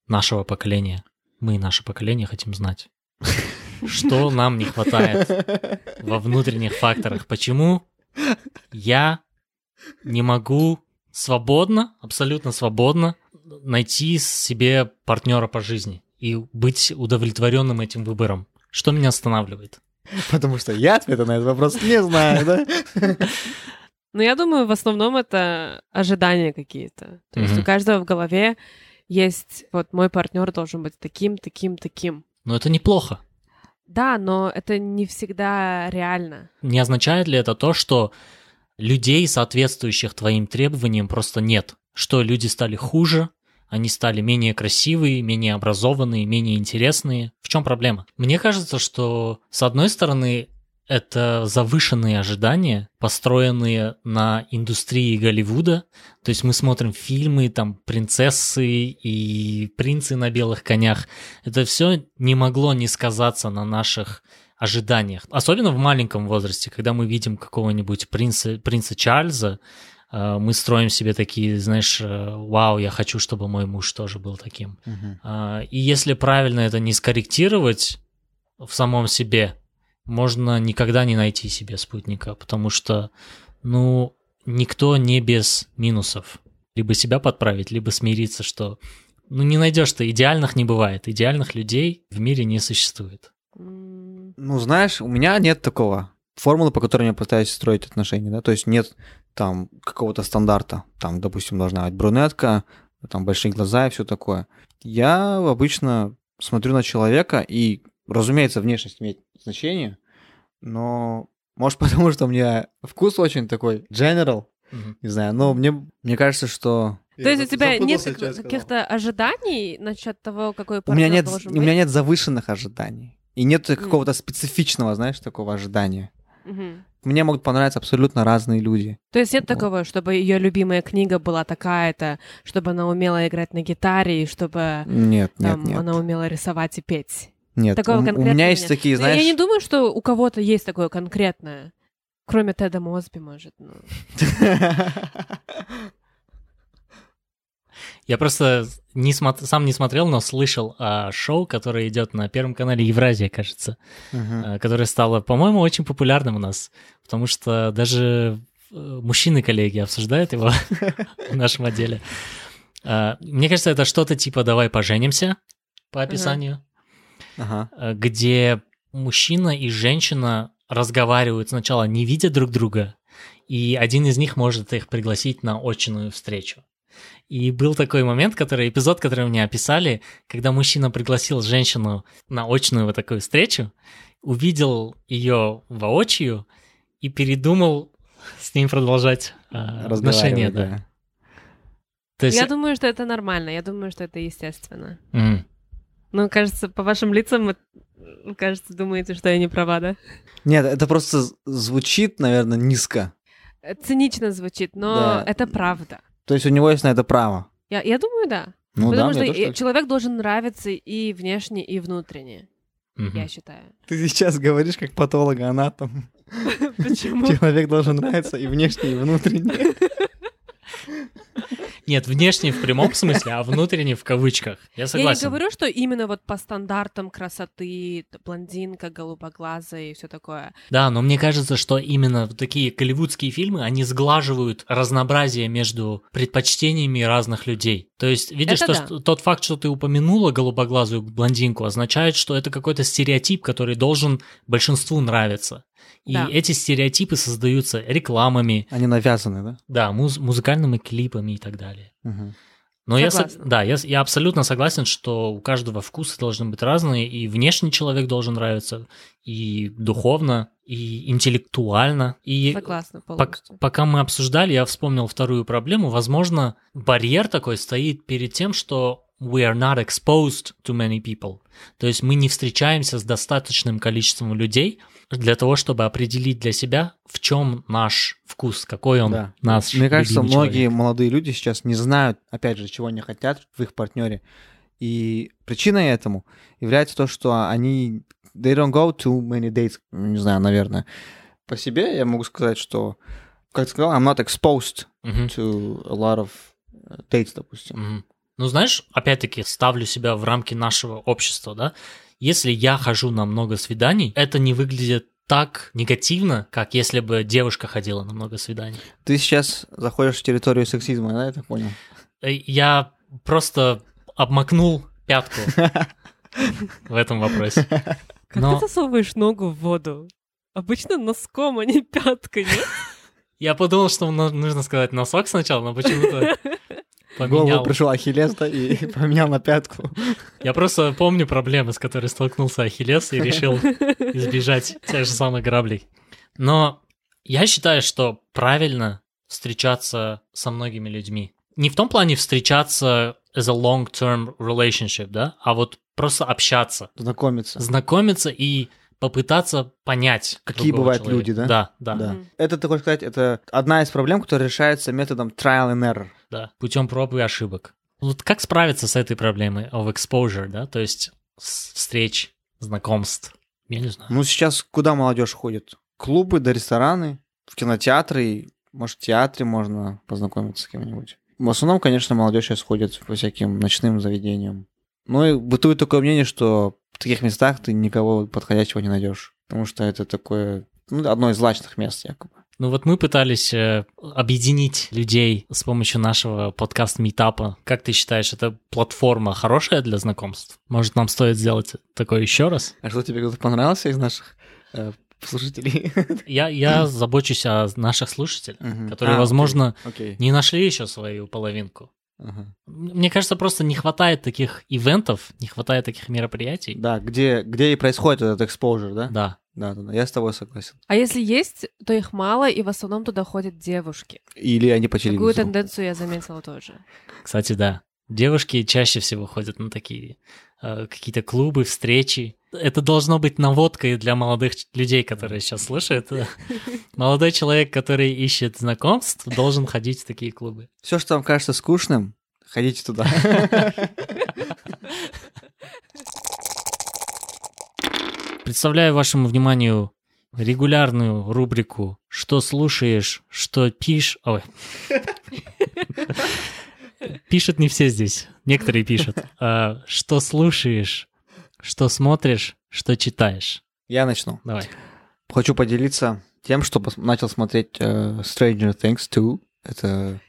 Speaker 1: нашего поколения? Мы, наше поколение, хотим знать. Что нам не хватает во внутренних факторах? Почему я не могу свободно, абсолютно свободно найти себе партнера по жизни и быть удовлетворенным этим выбором? Что меня останавливает?
Speaker 2: Потому что я ответа на этот вопрос не знаю, да?
Speaker 3: Ну, я думаю, в основном это ожидания какие-то. То есть у каждого в голове есть, вот мой партнер должен быть таким, таким, таким.
Speaker 1: Но это неплохо.
Speaker 3: Да, но это не всегда реально.
Speaker 1: Не означает ли это то, что людей, соответствующих твоим требованиям, просто нет? Что люди стали хуже, они стали менее красивые, менее образованные, менее интересные? В чем проблема? Мне кажется, что с одной стороны это завышенные ожидания, построенные на индустрии Голливуда. То есть мы смотрим фильмы, там, принцессы и принцы на белых конях. Это все не могло не сказаться на наших ожиданиях. Особенно в маленьком возрасте, когда мы видим какого-нибудь принца, принца Чарльза, э, мы строим себе такие, знаешь, э, вау, я хочу, чтобы мой муж тоже был таким. А, И если правильно это не скорректировать в самом себе, можно никогда не найти себе спутника, потому что, ну, никто не без минусов. Либо себя подправить, либо смириться, что, ну, не найдешь ты, идеальных не бывает, идеальных людей в мире не существует.
Speaker 3: М,
Speaker 2: Ну, знаешь, у меня нет такого формулы, по которой я пытаюсь строить отношения, да, то есть нет там какого-то стандарта, там, допустим, должна быть брюнетка, там большие глаза и все такое. Я обычно смотрю на человека, и, разумеется, внешность имеет значение, но может потому, что у меня вкус очень такой general, не знаю, но мне, мне кажется, что...
Speaker 3: То есть у тебя нет каких-то ожиданий насчет того, какой
Speaker 2: У
Speaker 3: партнер
Speaker 2: меня нет,
Speaker 3: должен
Speaker 2: у
Speaker 3: быть?
Speaker 2: меня нет завышенных ожиданий. И нет какого-то специфичного, знаешь, такого ожидания.
Speaker 3: Мгм.
Speaker 2: Мне могут понравиться абсолютно разные люди.
Speaker 3: То есть нет
Speaker 2: Вот.
Speaker 3: такого, чтобы ее любимая книга была такая-то, чтобы она умела играть на гитаре, и чтобы
Speaker 2: Нет, нет,
Speaker 3: там,
Speaker 2: нет.
Speaker 3: она умела рисовать и петь.
Speaker 2: Нет,
Speaker 3: Такого
Speaker 2: у, у меня есть
Speaker 3: нет.
Speaker 2: такие,
Speaker 3: Ну, Я
Speaker 2: знаешь...
Speaker 3: не думаю, что у кого-то есть такое конкретное. Кроме Теда Мосби, может. ну.
Speaker 1: Я просто не смо- сам не смотрел, но слышал о шоу, которое идет на Первом канале Евразия, кажется, э, которое стало, по-моему, очень популярным у нас, потому что даже э, мужчины-коллеги обсуждают его в нашем отделе. Э, Мне кажется, это что-то типа «давай поженимся» по описанию, где мужчина и женщина разговаривают сначала, не видя друг друга, и один из них может их пригласить на очную встречу. И был такой момент, который, эпизод, который мне описали, когда мужчина пригласил женщину на очную вот такую встречу, увидел ее воочию и передумал с ним продолжать э, отношения. Да.
Speaker 2: да.
Speaker 1: То есть,
Speaker 3: Я думаю, что это нормально, я думаю, что это естественно.
Speaker 1: М.
Speaker 3: Ну, кажется, по вашим лицам, кажется, думаете, что я не права, да?
Speaker 2: Нет, это просто звучит, наверное, низко.
Speaker 3: Цинично звучит, но
Speaker 2: Да.
Speaker 3: это правда.
Speaker 2: То есть у него есть на это право.
Speaker 3: Я, я думаю, да.
Speaker 2: Ну
Speaker 3: Потому
Speaker 2: да,
Speaker 3: что
Speaker 2: тоже
Speaker 3: человек должен нравиться и внешне, и внутренне,
Speaker 1: Мгм.
Speaker 3: я считаю.
Speaker 2: Ты сейчас говоришь как патологоанатом.
Speaker 3: Почему?
Speaker 2: Человек должен нравиться и внешне, и внутренне.
Speaker 1: Нет, внешне в прямом смысле, а внутренне в кавычках. Я
Speaker 3: Я
Speaker 1: согласен.
Speaker 3: не говорю, что именно вот по стандартам красоты, блондинка, голубоглазая и все такое.
Speaker 1: Да, но мне кажется, что именно такие голливудские фильмы, они сглаживают разнообразие между предпочтениями разных людей. То есть, видишь,
Speaker 3: Это
Speaker 1: то,
Speaker 3: да.
Speaker 1: тот факт, что ты упомянула голубоглазую блондинку, означает, что это какой-то стереотип, который должен большинству нравиться. И
Speaker 3: Да.
Speaker 1: эти стереотипы создаются рекламами,
Speaker 2: Они навязаны, да?
Speaker 1: да, муз- музыкальными клипами и так далее.
Speaker 2: Мгм.
Speaker 1: Но я, со-
Speaker 3: Согласна.
Speaker 1: да, я, я абсолютно согласен, что у каждого вкусы должны быть разные, и внешний человек должен нравиться, и духовно, и интеллектуально. И
Speaker 3: Согласна
Speaker 1: пок-
Speaker 3: полностью.
Speaker 1: пока мы обсуждали, я вспомнил вторую проблему. Возможно, барьер такой стоит перед тем, что we are not exposed to many people. То есть мы не встречаемся с достаточным количеством людей для того, чтобы определить для себя, в чем наш вкус, какой он
Speaker 2: Да.
Speaker 1: наш
Speaker 2: Мне кажется, многие
Speaker 1: человек.
Speaker 2: молодые люди сейчас не знают, опять же, чего они хотят в их партнере. И причиной этому является то, что они they don't go to many dates, не знаю, наверное. По себе я могу сказать, что, как ты сказал, I'm not exposed
Speaker 1: Мгм.
Speaker 2: to a lot of uh, dates, допустим.
Speaker 1: Мгм. Ну, знаешь, опять-таки ставлю себя в рамки нашего общества, да. Если я хожу на много свиданий, это не выглядит так негативно, как если бы девушка ходила на много свиданий.
Speaker 2: Ты сейчас заходишь в территорию сексизма, да, я так понял?
Speaker 1: Э, Я просто обмакнул пятку в этом вопросе.
Speaker 3: Как ты засовываешь ногу в воду? Обычно носком, а не пяткой, нет?
Speaker 1: я подумал, что ну- нужно сказать носок сначала, но почему-то
Speaker 2: В голову
Speaker 1: поменял.
Speaker 2: пришел Ахиллес, да, и поменял на пятку.
Speaker 1: Я просто помню проблемы, с которыми столкнулся Ахиллес и решил избежать тех же самых граблей. Но я считаю, что правильно встречаться со многими людьми. Не в том плане встречаться as a long-term relationship, да, а вот просто общаться,
Speaker 2: Знакомиться.
Speaker 1: знакомиться и попытаться понять.
Speaker 2: Какие бывают
Speaker 1: человека.
Speaker 2: люди, да?
Speaker 1: Да, да,
Speaker 2: Да.
Speaker 1: да.
Speaker 3: Мгм.
Speaker 2: Это, ты хочешь сказать, это одна из проблем, которая решается методом trial and error.
Speaker 1: Путем проб и ошибок. Вот как справиться с этой проблемой of exposure, да, то есть с- встреч, знакомств? Я не знаю.
Speaker 2: Ну, сейчас куда молодежь ходит? Клубы да рестораны, в кинотеатры, и, может, в театре можно познакомиться с кем-нибудь. В основном, конечно, молодежь сейчас ходит по всяким ночным заведениям. Ну и бытует такое мнение, что таких местах ты никого подходящего не найдешь. Потому что это такое, ну, одно из злачных мест, якобы.
Speaker 1: Ну вот мы пытались э, объединить людей с помощью нашего подкаст-митапа. Как ты считаешь, эта платформа хорошая для знакомств? Может, нам стоит сделать такое еще раз?
Speaker 2: А что тебе кто-то понравился из наших э, слушателей?
Speaker 1: Я, я забочусь о наших слушателях,
Speaker 2: Мгм.
Speaker 1: которые,
Speaker 2: А,
Speaker 1: возможно,
Speaker 2: Окей.
Speaker 1: не нашли еще свою половинку.
Speaker 2: Ага.
Speaker 1: Мне кажется, просто не хватает таких ивентов, не хватает таких мероприятий.
Speaker 2: Да, где, где и происходит этот exposure, да?
Speaker 1: Да.
Speaker 2: Да, да, да, я с тобой согласен.
Speaker 3: А если есть, то их мало, и в основном туда ходят девушки.
Speaker 2: Или они по
Speaker 3: Такую
Speaker 2: телевизору.
Speaker 3: тенденцию я заметила тоже.
Speaker 1: Кстати, да. Девушки чаще всего ходят на такие э, какие-то клубы, встречи. Это должно быть наводкой для молодых людей, которые сейчас слушают. Молодой человек, который ищет знакомств, должен ходить в такие клубы.
Speaker 2: Все, что вам кажется скучным, ходите туда.
Speaker 1: Представляю вашему вниманию регулярную рубрику «Что слушаешь, что пишешь...» Ой. Пишут не все здесь, некоторые пишут. А, Что слушаешь, что смотришь, что читаешь.
Speaker 2: Я начну.
Speaker 1: Давай.
Speaker 2: Хочу поделиться тем, что пос- начал смотреть э, Stranger Things 2. Это...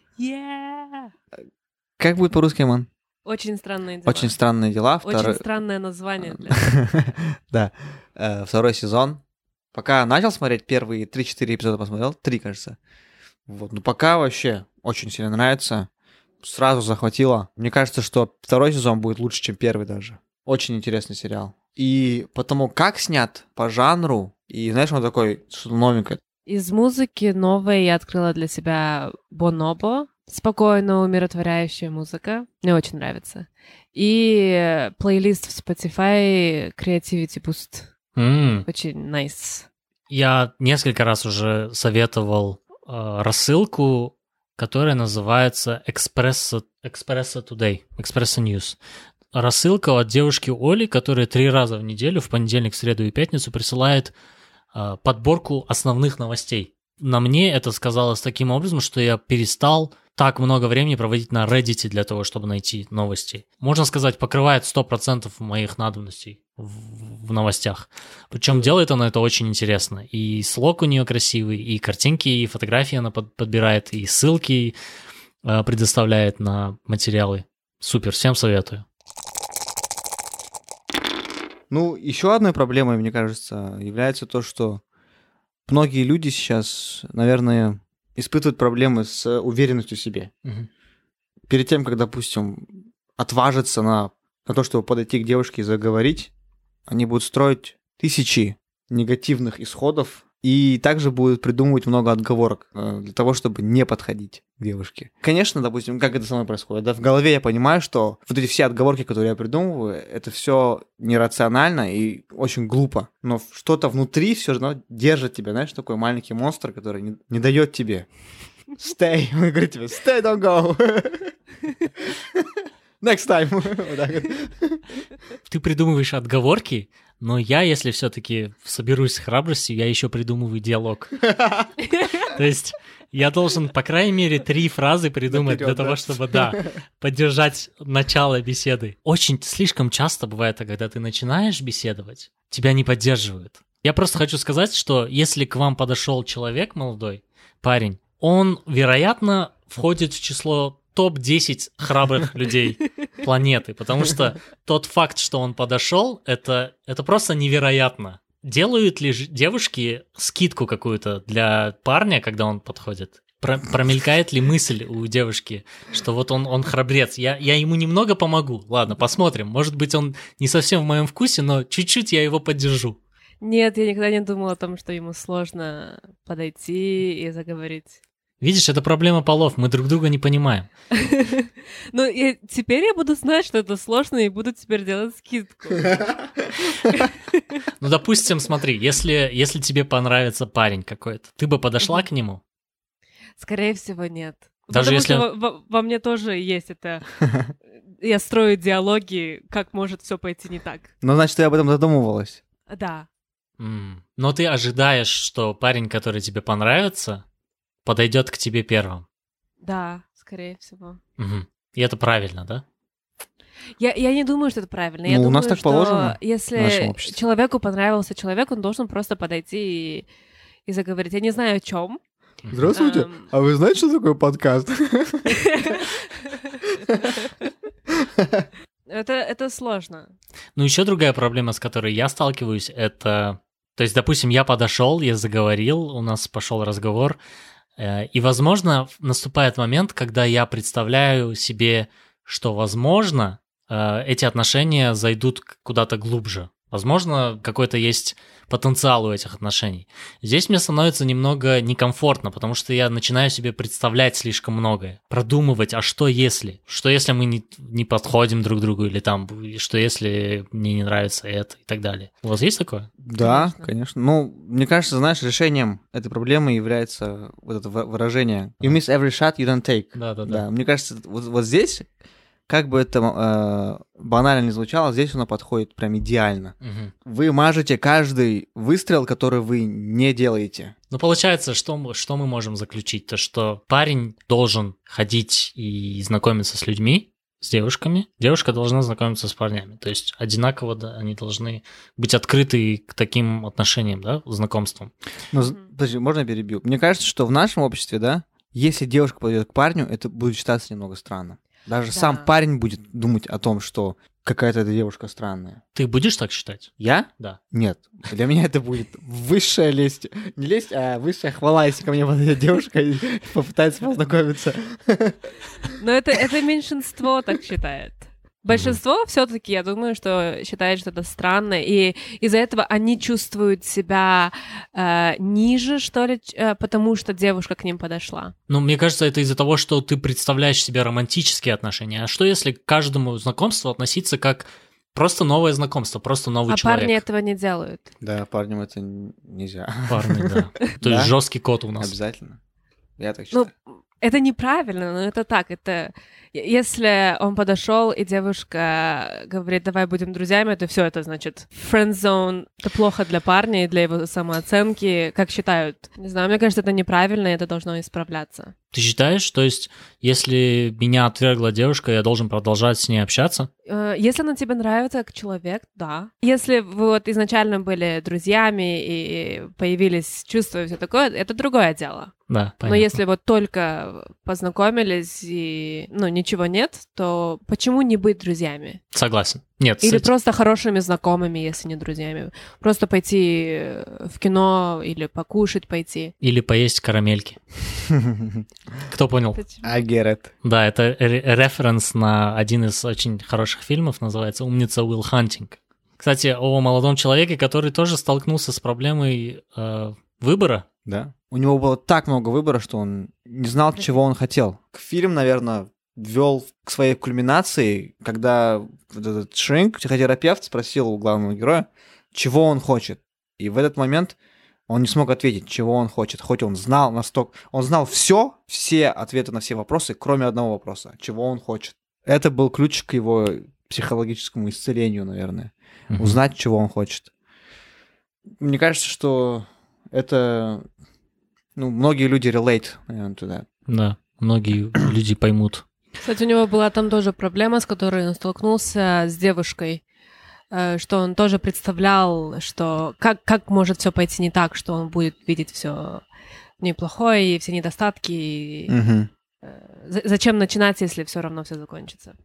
Speaker 2: Как будет по-русски, Ман?
Speaker 3: Очень странные дела.
Speaker 2: Очень странные дела.
Speaker 3: Очень
Speaker 2: Второй-
Speaker 3: странное название. для-
Speaker 2: Да. Э, Второй сезон. Пока начал смотреть, первые 3-4 эпизода посмотрел. Три, кажется. Вот. Ну, пока вообще очень сильно нравится. Сразу захватило. Мне кажется, что второй сезон будет лучше, чем первый даже. Очень интересный сериал. И потому как снят по жанру, и знаешь, он такой, что-то новенькое.
Speaker 3: Из музыки новой я открыла для себя Бонобо. Спокойно умиротворяющая музыка. Мне очень нравится. И плейлист в Spotify Creativity Boost.
Speaker 1: М,
Speaker 3: Очень nice.
Speaker 1: Я несколько раз уже советовал э, рассылку, которая называется Espresso, Espresso Today, Espresso News. Рассылка от девушки Оли, которая три раза в неделю, в понедельник, среду и пятницу, присылает э, подборку основных новостей. На мне это сказалось таким образом, что я перестал так много времени проводить на Reddit для того, чтобы найти новости. Можно сказать, покрывает 100% моих надобностей в, в новостях. Причем делает она это очень интересно. И слог у нее красивый, и картинки, и фотографии она под- подбирает, и ссылки э, предоставляет на материалы. Супер, всем советую.
Speaker 2: Ну, еще одной проблемой, мне кажется, является то, что многие люди сейчас, наверное, испытывают проблемы с уверенностью в себе. перед тем, как, допустим, отважиться на, на то, чтобы подойти к девушке и заговорить, они будут строить тысячи негативных исходов и также будут придумывать много отговорок э, для того, чтобы не подходить к девушке. Конечно, допустим, как это со мной происходит, да, в голове я понимаю, что вот эти все отговорки, которые я придумываю, это все нерационально и очень глупо, но что-то внутри все равно держит тебя, знаешь, такой маленький монстр, который не, не дает тебе Stay. Он говорит тебе, stay, don't go. Next time.
Speaker 1: Ты придумываешь отговорки, но я, если все-таки соберусь с храбростью, я еще придумываю диалог. То есть я должен, по крайней мере, три фразы придумать для того,
Speaker 2: да?
Speaker 1: чтобы, да, поддержать начало беседы. Очень слишком часто бывает, так, когда ты начинаешь беседовать, тебя не поддерживают. Я просто хочу сказать, что если к вам подошел человек молодой, парень, он, вероятно, входит в число топ-10 храбрых людей планеты, потому что тот факт, что он подошел, это, это просто невероятно. Делают ли девушки скидку какую-то для парня, когда он подходит? Про- промелькает ли мысль у девушки, что вот он, он храбрец, я, я ему немного помогу. Ладно, посмотрим. Может быть, он не совсем в моем вкусе, но чуть-чуть я его поддержу.
Speaker 3: Нет, я никогда не думала о том, что ему сложно подойти и заговорить.
Speaker 1: Видишь, это проблема полов, мы друг друга не понимаем.
Speaker 3: Ну, и теперь я буду знать, что это сложно, и буду теперь делать скидку.
Speaker 1: Ну, допустим, смотри, если, если тебе понравится парень какой-то, ты бы подошла к нему?
Speaker 3: Скорее всего, нет.
Speaker 1: Даже
Speaker 3: Потому
Speaker 1: если-
Speaker 3: что во, во- мне тоже есть это... Я строю диалоги, как может все пойти не так.
Speaker 2: Ну, значит, ты об этом задумывалась.
Speaker 3: Да.
Speaker 1: Но ты ожидаешь, что парень, который тебе понравится, подойдет к тебе первым.
Speaker 3: Да, скорее всего.
Speaker 1: Мгм. И это правильно, да?
Speaker 3: Я, я не думаю, что это правильно. Я
Speaker 2: Ну, у
Speaker 3: думаю,
Speaker 2: нас так
Speaker 3: что
Speaker 2: положено
Speaker 3: если человеку понравился человек, он должен просто подойти и, и заговорить. Я не знаю, о чем.
Speaker 2: Здравствуйте.
Speaker 3: Эм.
Speaker 2: А вы знаете, что такое подкаст?
Speaker 3: Это, это сложно.
Speaker 1: Ну, еще другая проблема, с которой я сталкиваюсь, это... То есть, допустим, я подошел, я заговорил, у нас пошел разговор, и, возможно, наступает момент, когда я представляю себе, что, возможно, э, эти отношения зайдут куда-то глубже. Возможно, какой-то есть потенциал у этих отношений. Здесь мне становится немного некомфортно, потому что я начинаю себе представлять слишком многое, продумывать, а что если? Что если мы не, не подходим друг к другу, или там, что если мне не нравится это и так далее. У вас есть такое?
Speaker 2: Да,
Speaker 3: Конечно.
Speaker 2: конечно. Ну, мне кажется, знаешь, решением этой проблемы является вот это вы- выражение «You miss every shot you don't take».
Speaker 1: Да-да-да.
Speaker 2: Да, мне кажется, вот, вот здесь, как бы это э, банально не звучало, здесь оно подходит прям идеально.
Speaker 1: Мгм.
Speaker 2: Вы мажете каждый выстрел, который вы не делаете.
Speaker 1: Ну, получается, что мы, что мы можем заключить? То, что парень должен ходить и знакомиться с людьми, с девушками. Девушка должна знакомиться с парнями. То есть одинаково да, они должны быть открыты к таким отношениям, да, знакомствам.
Speaker 3: Мгм.
Speaker 2: подожди, можно я перебью? Мне кажется, что в нашем обществе, да, если девушка подойдет к парню, это будет считаться немного странно. Даже
Speaker 3: Да.
Speaker 2: сам парень будет думать о том, что какая-то эта девушка странная.
Speaker 1: Ты будешь так считать?
Speaker 2: Я?
Speaker 1: Да.
Speaker 2: Нет. Для меня это будет высшая лесть. Не лесть, а высшая хвала, если ко мне подойдет девушка и попытается познакомиться.
Speaker 3: Но это, это меньшинство так считает. Большинство все-таки, я думаю, что считает, что это странно, и из-за этого они чувствуют себя э, ниже, что ли, э, потому что девушка к ним подошла.
Speaker 1: Ну, мне кажется, это из-за того, что ты представляешь себе романтические отношения. А что если к каждому знакомству относиться как просто новое знакомство, просто новый
Speaker 3: а
Speaker 1: человек?
Speaker 3: парни этого не делают.
Speaker 2: Да, парням это нельзя.
Speaker 1: Парни, да. То есть жесткий кот у нас.
Speaker 2: Обязательно. Я так
Speaker 3: Ну,
Speaker 2: считаю.
Speaker 3: это неправильно, но это так. Это если он подошел и девушка говорит, давай будем друзьями, то все это значит zone. Это плохо для парня и для его самооценки, как считают. Не знаю, мне кажется, это неправильно, и это должно исправляться.
Speaker 1: Ты считаешь, то есть, если меня отвергла девушка, я должен продолжать с ней общаться?
Speaker 3: Э, Если она тебе нравится как человек, да. Если вы вот изначально были друзьями и появились чувства и все такое, это другое дело.
Speaker 1: Да, понятно.
Speaker 3: Но если вот только познакомились и, ну, ничего нет, то почему не быть друзьями?
Speaker 1: Согласен. Нет,
Speaker 3: Или
Speaker 1: этим-
Speaker 3: просто хорошими знакомыми, если не друзьями. Просто пойти э, в кино или покушать пойти.
Speaker 1: Или поесть карамельки. Кто понял?
Speaker 2: I get it.
Speaker 1: Да, это ре- референс на один из очень хороших фильмов, называется «Умница Уилл Хантинг». Кстати, о молодом человеке, который тоже столкнулся с проблемой э, выбора.
Speaker 2: Да. У него было так много выбора, что он не знал, чего он хотел. Фильм, наверное, вел к своей кульминации, когда вот этот Шринк, психотерапевт, спросил у главного героя, чего он хочет. И в этот момент он не смог ответить, чего он хочет. Хоть он знал настолько... Он знал все, все ответы на все вопросы, кроме одного вопроса. Чего он хочет. Это был ключ к его психологическому исцелению, наверное.
Speaker 1: Мгм.
Speaker 2: Узнать, чего он хочет. Мне кажется, что это... Ну, многие люди relate, наверное, туда.
Speaker 1: Да, многие люди поймут.
Speaker 3: Кстати, у него была там тоже проблема, с которой он столкнулся с девушкой, э, что он тоже представлял, что как, как может все пойти не так, что он будет видеть все неплохое и все недостатки. и, за- зачем начинать, если все равно все закончится?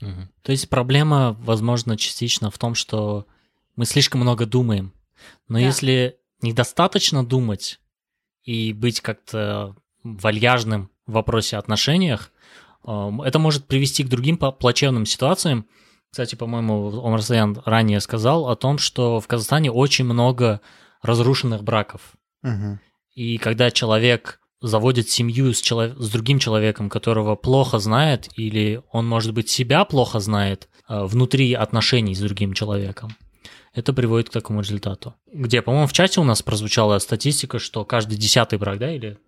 Speaker 1: Мгм. То есть проблема, возможно, частично в том, что мы слишком много думаем. Но
Speaker 3: Да.
Speaker 1: если недостаточно думать и быть как-то вальяжным в вопросе отношениях, это может привести к другим плачевным ситуациям. Кстати, по-моему, Омар Саян ранее сказал о том, что в Казахстане очень много разрушенных браков.
Speaker 2: Мгм.
Speaker 1: И когда человек заводит семью с, чело- с другим человеком, которого плохо знает, или он, может быть, себя плохо знает э, внутри отношений с другим человеком, это приводит к такому результату. Где, по-моему, в чате у нас прозвучала статистика, что каждый десятый брак, да, или...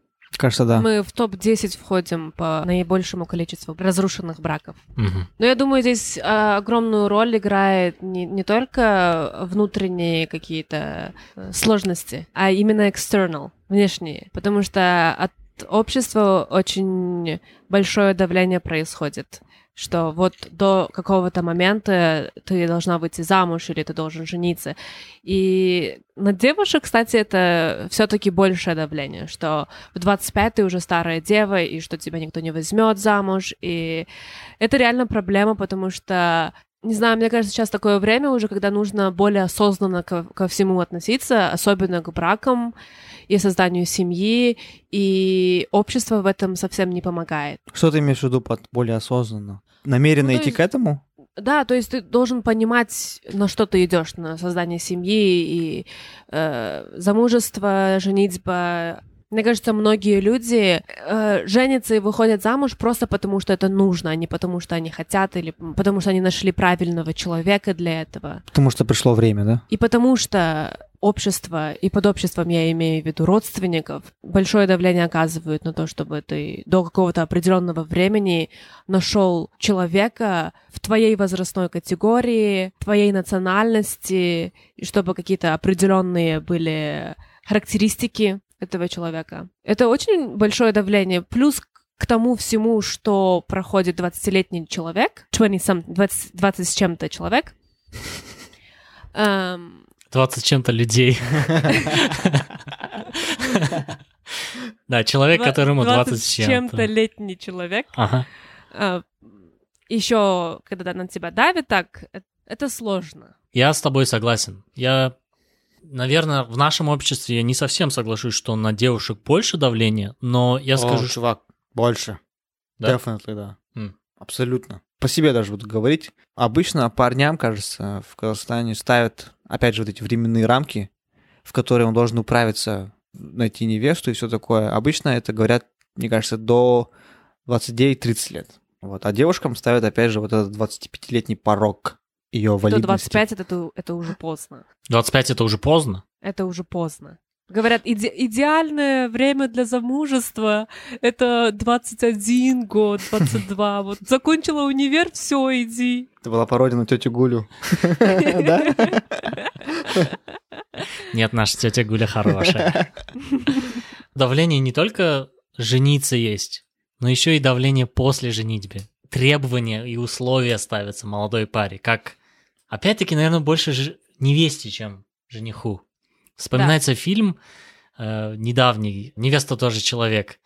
Speaker 2: Кажется, да.
Speaker 3: Мы в топ-10 входим по наибольшему количеству разрушенных браков.
Speaker 1: Мгм.
Speaker 3: Но я думаю, здесь э, огромную роль играет не, не только внутренние какие-то э, сложности, а именно external, внешние. Потому что от общества очень большое давление происходит что вот до какого-то момента ты должна выйти замуж или ты должен жениться. И на девушек, кстати, это все-таки большее давление, что в 25 ты уже старая дева, и что тебя никто не возьмет замуж. И это реально проблема, потому что не знаю, мне кажется, сейчас такое время уже, когда нужно более осознанно ко, ко всему относиться, особенно к бракам и созданию семьи, и общество в этом совсем не помогает.
Speaker 2: Что ты имеешь в виду под более осознанно? Намеренно
Speaker 3: Ну,
Speaker 2: идти
Speaker 3: есть-
Speaker 2: к этому?
Speaker 3: Да, то есть ты должен понимать, на что ты идешь, на создание семьи и э, замужество, женитьба. Мне кажется, многие люди э, женятся и выходят замуж просто потому, что это нужно, а не потому, что они хотят или потому, что они нашли правильного человека для этого.
Speaker 2: Потому что пришло время, да?
Speaker 3: И потому что общество, и под обществом я имею в виду родственников, большое давление оказывают на то, чтобы ты до какого-то определенного времени нашел человека в твоей возрастной категории, твоей национальности, и чтобы какие-то определенные были характеристики этого человека. Это очень большое давление. Плюс к тому всему, что проходит 20-летний человек, 20, some, 20, 20 с чем-то человек, эм,
Speaker 1: 20 с чем-то людей. Да, человек, которому 20 с чем-то.
Speaker 3: чем-то летний человек.
Speaker 1: Ага.
Speaker 3: Еще, когда на тебя давит так, э, это сложно.
Speaker 1: Я с тобой согласен. Я, наверное, в нашем обществе я не совсем соглашусь, что на девушек больше давления, но я скажу,
Speaker 2: О, чувак, больше.
Speaker 1: Да?
Speaker 2: Definitely, да.
Speaker 1: М.
Speaker 2: Абсолютно. По себе даже буду говорить. Обычно парням, кажется, в Казахстане ставят, опять же, вот эти временные рамки, в которые он должен управиться, найти невесту и все такое. Обычно это говорят, мне кажется, до 29-30 лет. Вот. А девушкам ставят, опять же, вот этот 25-летний порог ее
Speaker 3: До
Speaker 2: валидности.
Speaker 3: 25 это, это уже поздно.
Speaker 1: 25 это уже поздно.
Speaker 3: Это уже поздно. Говорят, иде- идеальное время для замужества — это 21 год, 22. Вот закончила универ, все, иди.
Speaker 2: Это была пародия на тетю Гулю. Да?
Speaker 1: Нет, наша тетя Гуля хорошая. Давление не только жениться есть, но еще и давление после женитьбы. Требования и условия ставятся молодой паре, как, опять-таки, наверное, больше ж- невесте, чем жениху. Вспоминается фильм э, недавний «Невеста тоже человек»,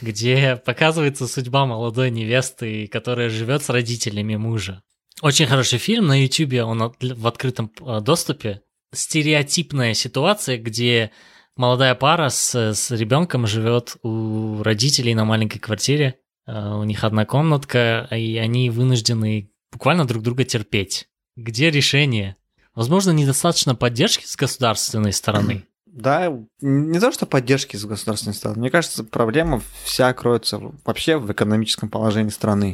Speaker 1: где показывается судьба молодой невесты, которая живет с родителями мужа. Очень хороший фильм, на YouTube он от- в открытом э, доступе. Стереотипная ситуация, где молодая пара с, с ребенком живет у родителей на маленькой квартире, э, у них одна комнатка, и они вынуждены буквально друг друга терпеть. Где решение? Возможно, недостаточно поддержки с государственной стороны.
Speaker 2: Да, не то, что поддержки с государственной стороны. Мне кажется, проблема вся кроется вообще в экономическом положении страны.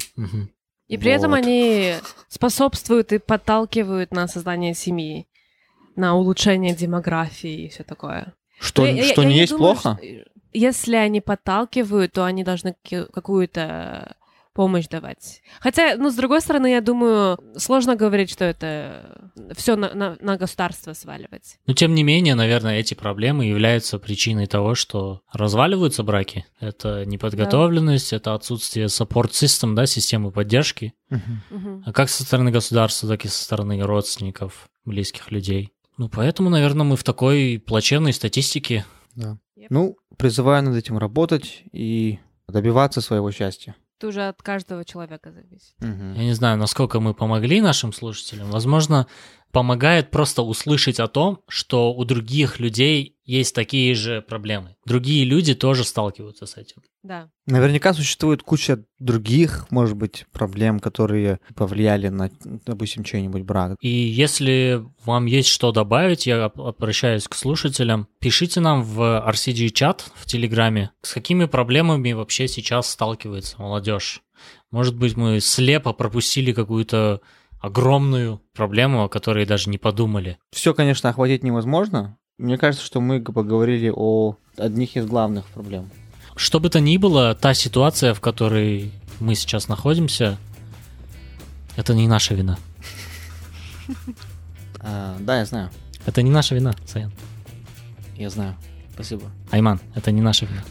Speaker 3: И при этом
Speaker 2: Вот.
Speaker 3: они способствуют и подталкивают на создание семьи, на улучшение демографии и все такое.
Speaker 2: Что,
Speaker 3: я- я-
Speaker 2: что
Speaker 3: я
Speaker 2: не есть
Speaker 3: думаю,
Speaker 2: плохо?
Speaker 3: что- Если они подталкивают, то они должны какую-то помощь давать. Хотя, ну, с другой стороны, я думаю, сложно говорить, что это все на, на- на государство сваливать.
Speaker 1: Но тем не менее, наверное, эти проблемы являются причиной того, что разваливаются браки. Это неподготовленность, это отсутствие support system, да, системы поддержки.
Speaker 3: Мгм.
Speaker 1: А как со стороны государства, так и со стороны родственников, близких людей. Ну, поэтому, наверное, мы в такой плачевной статистике.
Speaker 2: Ну, призываю над этим работать и добиваться своего счастья.
Speaker 3: Это уже от каждого человека зависит.
Speaker 1: Я не знаю, насколько мы помогли нашим слушателям. Возможно, помогает просто услышать о том, что у других людей есть такие же проблемы. Другие люди тоже сталкиваются с этим.
Speaker 3: Да.
Speaker 2: Наверняка существует куча других, может быть, проблем, которые повлияли на, допустим, чей-нибудь брак.
Speaker 1: И если вам есть что добавить, я об- обращаюсь к слушателям. Пишите нам в RCG-чат в Телеграме, с какими проблемами вообще сейчас сталкивается молодежь. Может быть, мы слепо пропустили какую-то огромную проблему, о которой даже не подумали.
Speaker 2: Все, конечно, охватить невозможно. Мне кажется, что мы поговорили о одних из главных проблем.
Speaker 1: Что бы то ни было, та ситуация, в которой мы сейчас находимся, это не наша вина.
Speaker 2: А, да, я знаю.
Speaker 1: Это не наша вина, Саян.
Speaker 2: Я знаю. Спасибо.
Speaker 1: Айман, это не наша вина.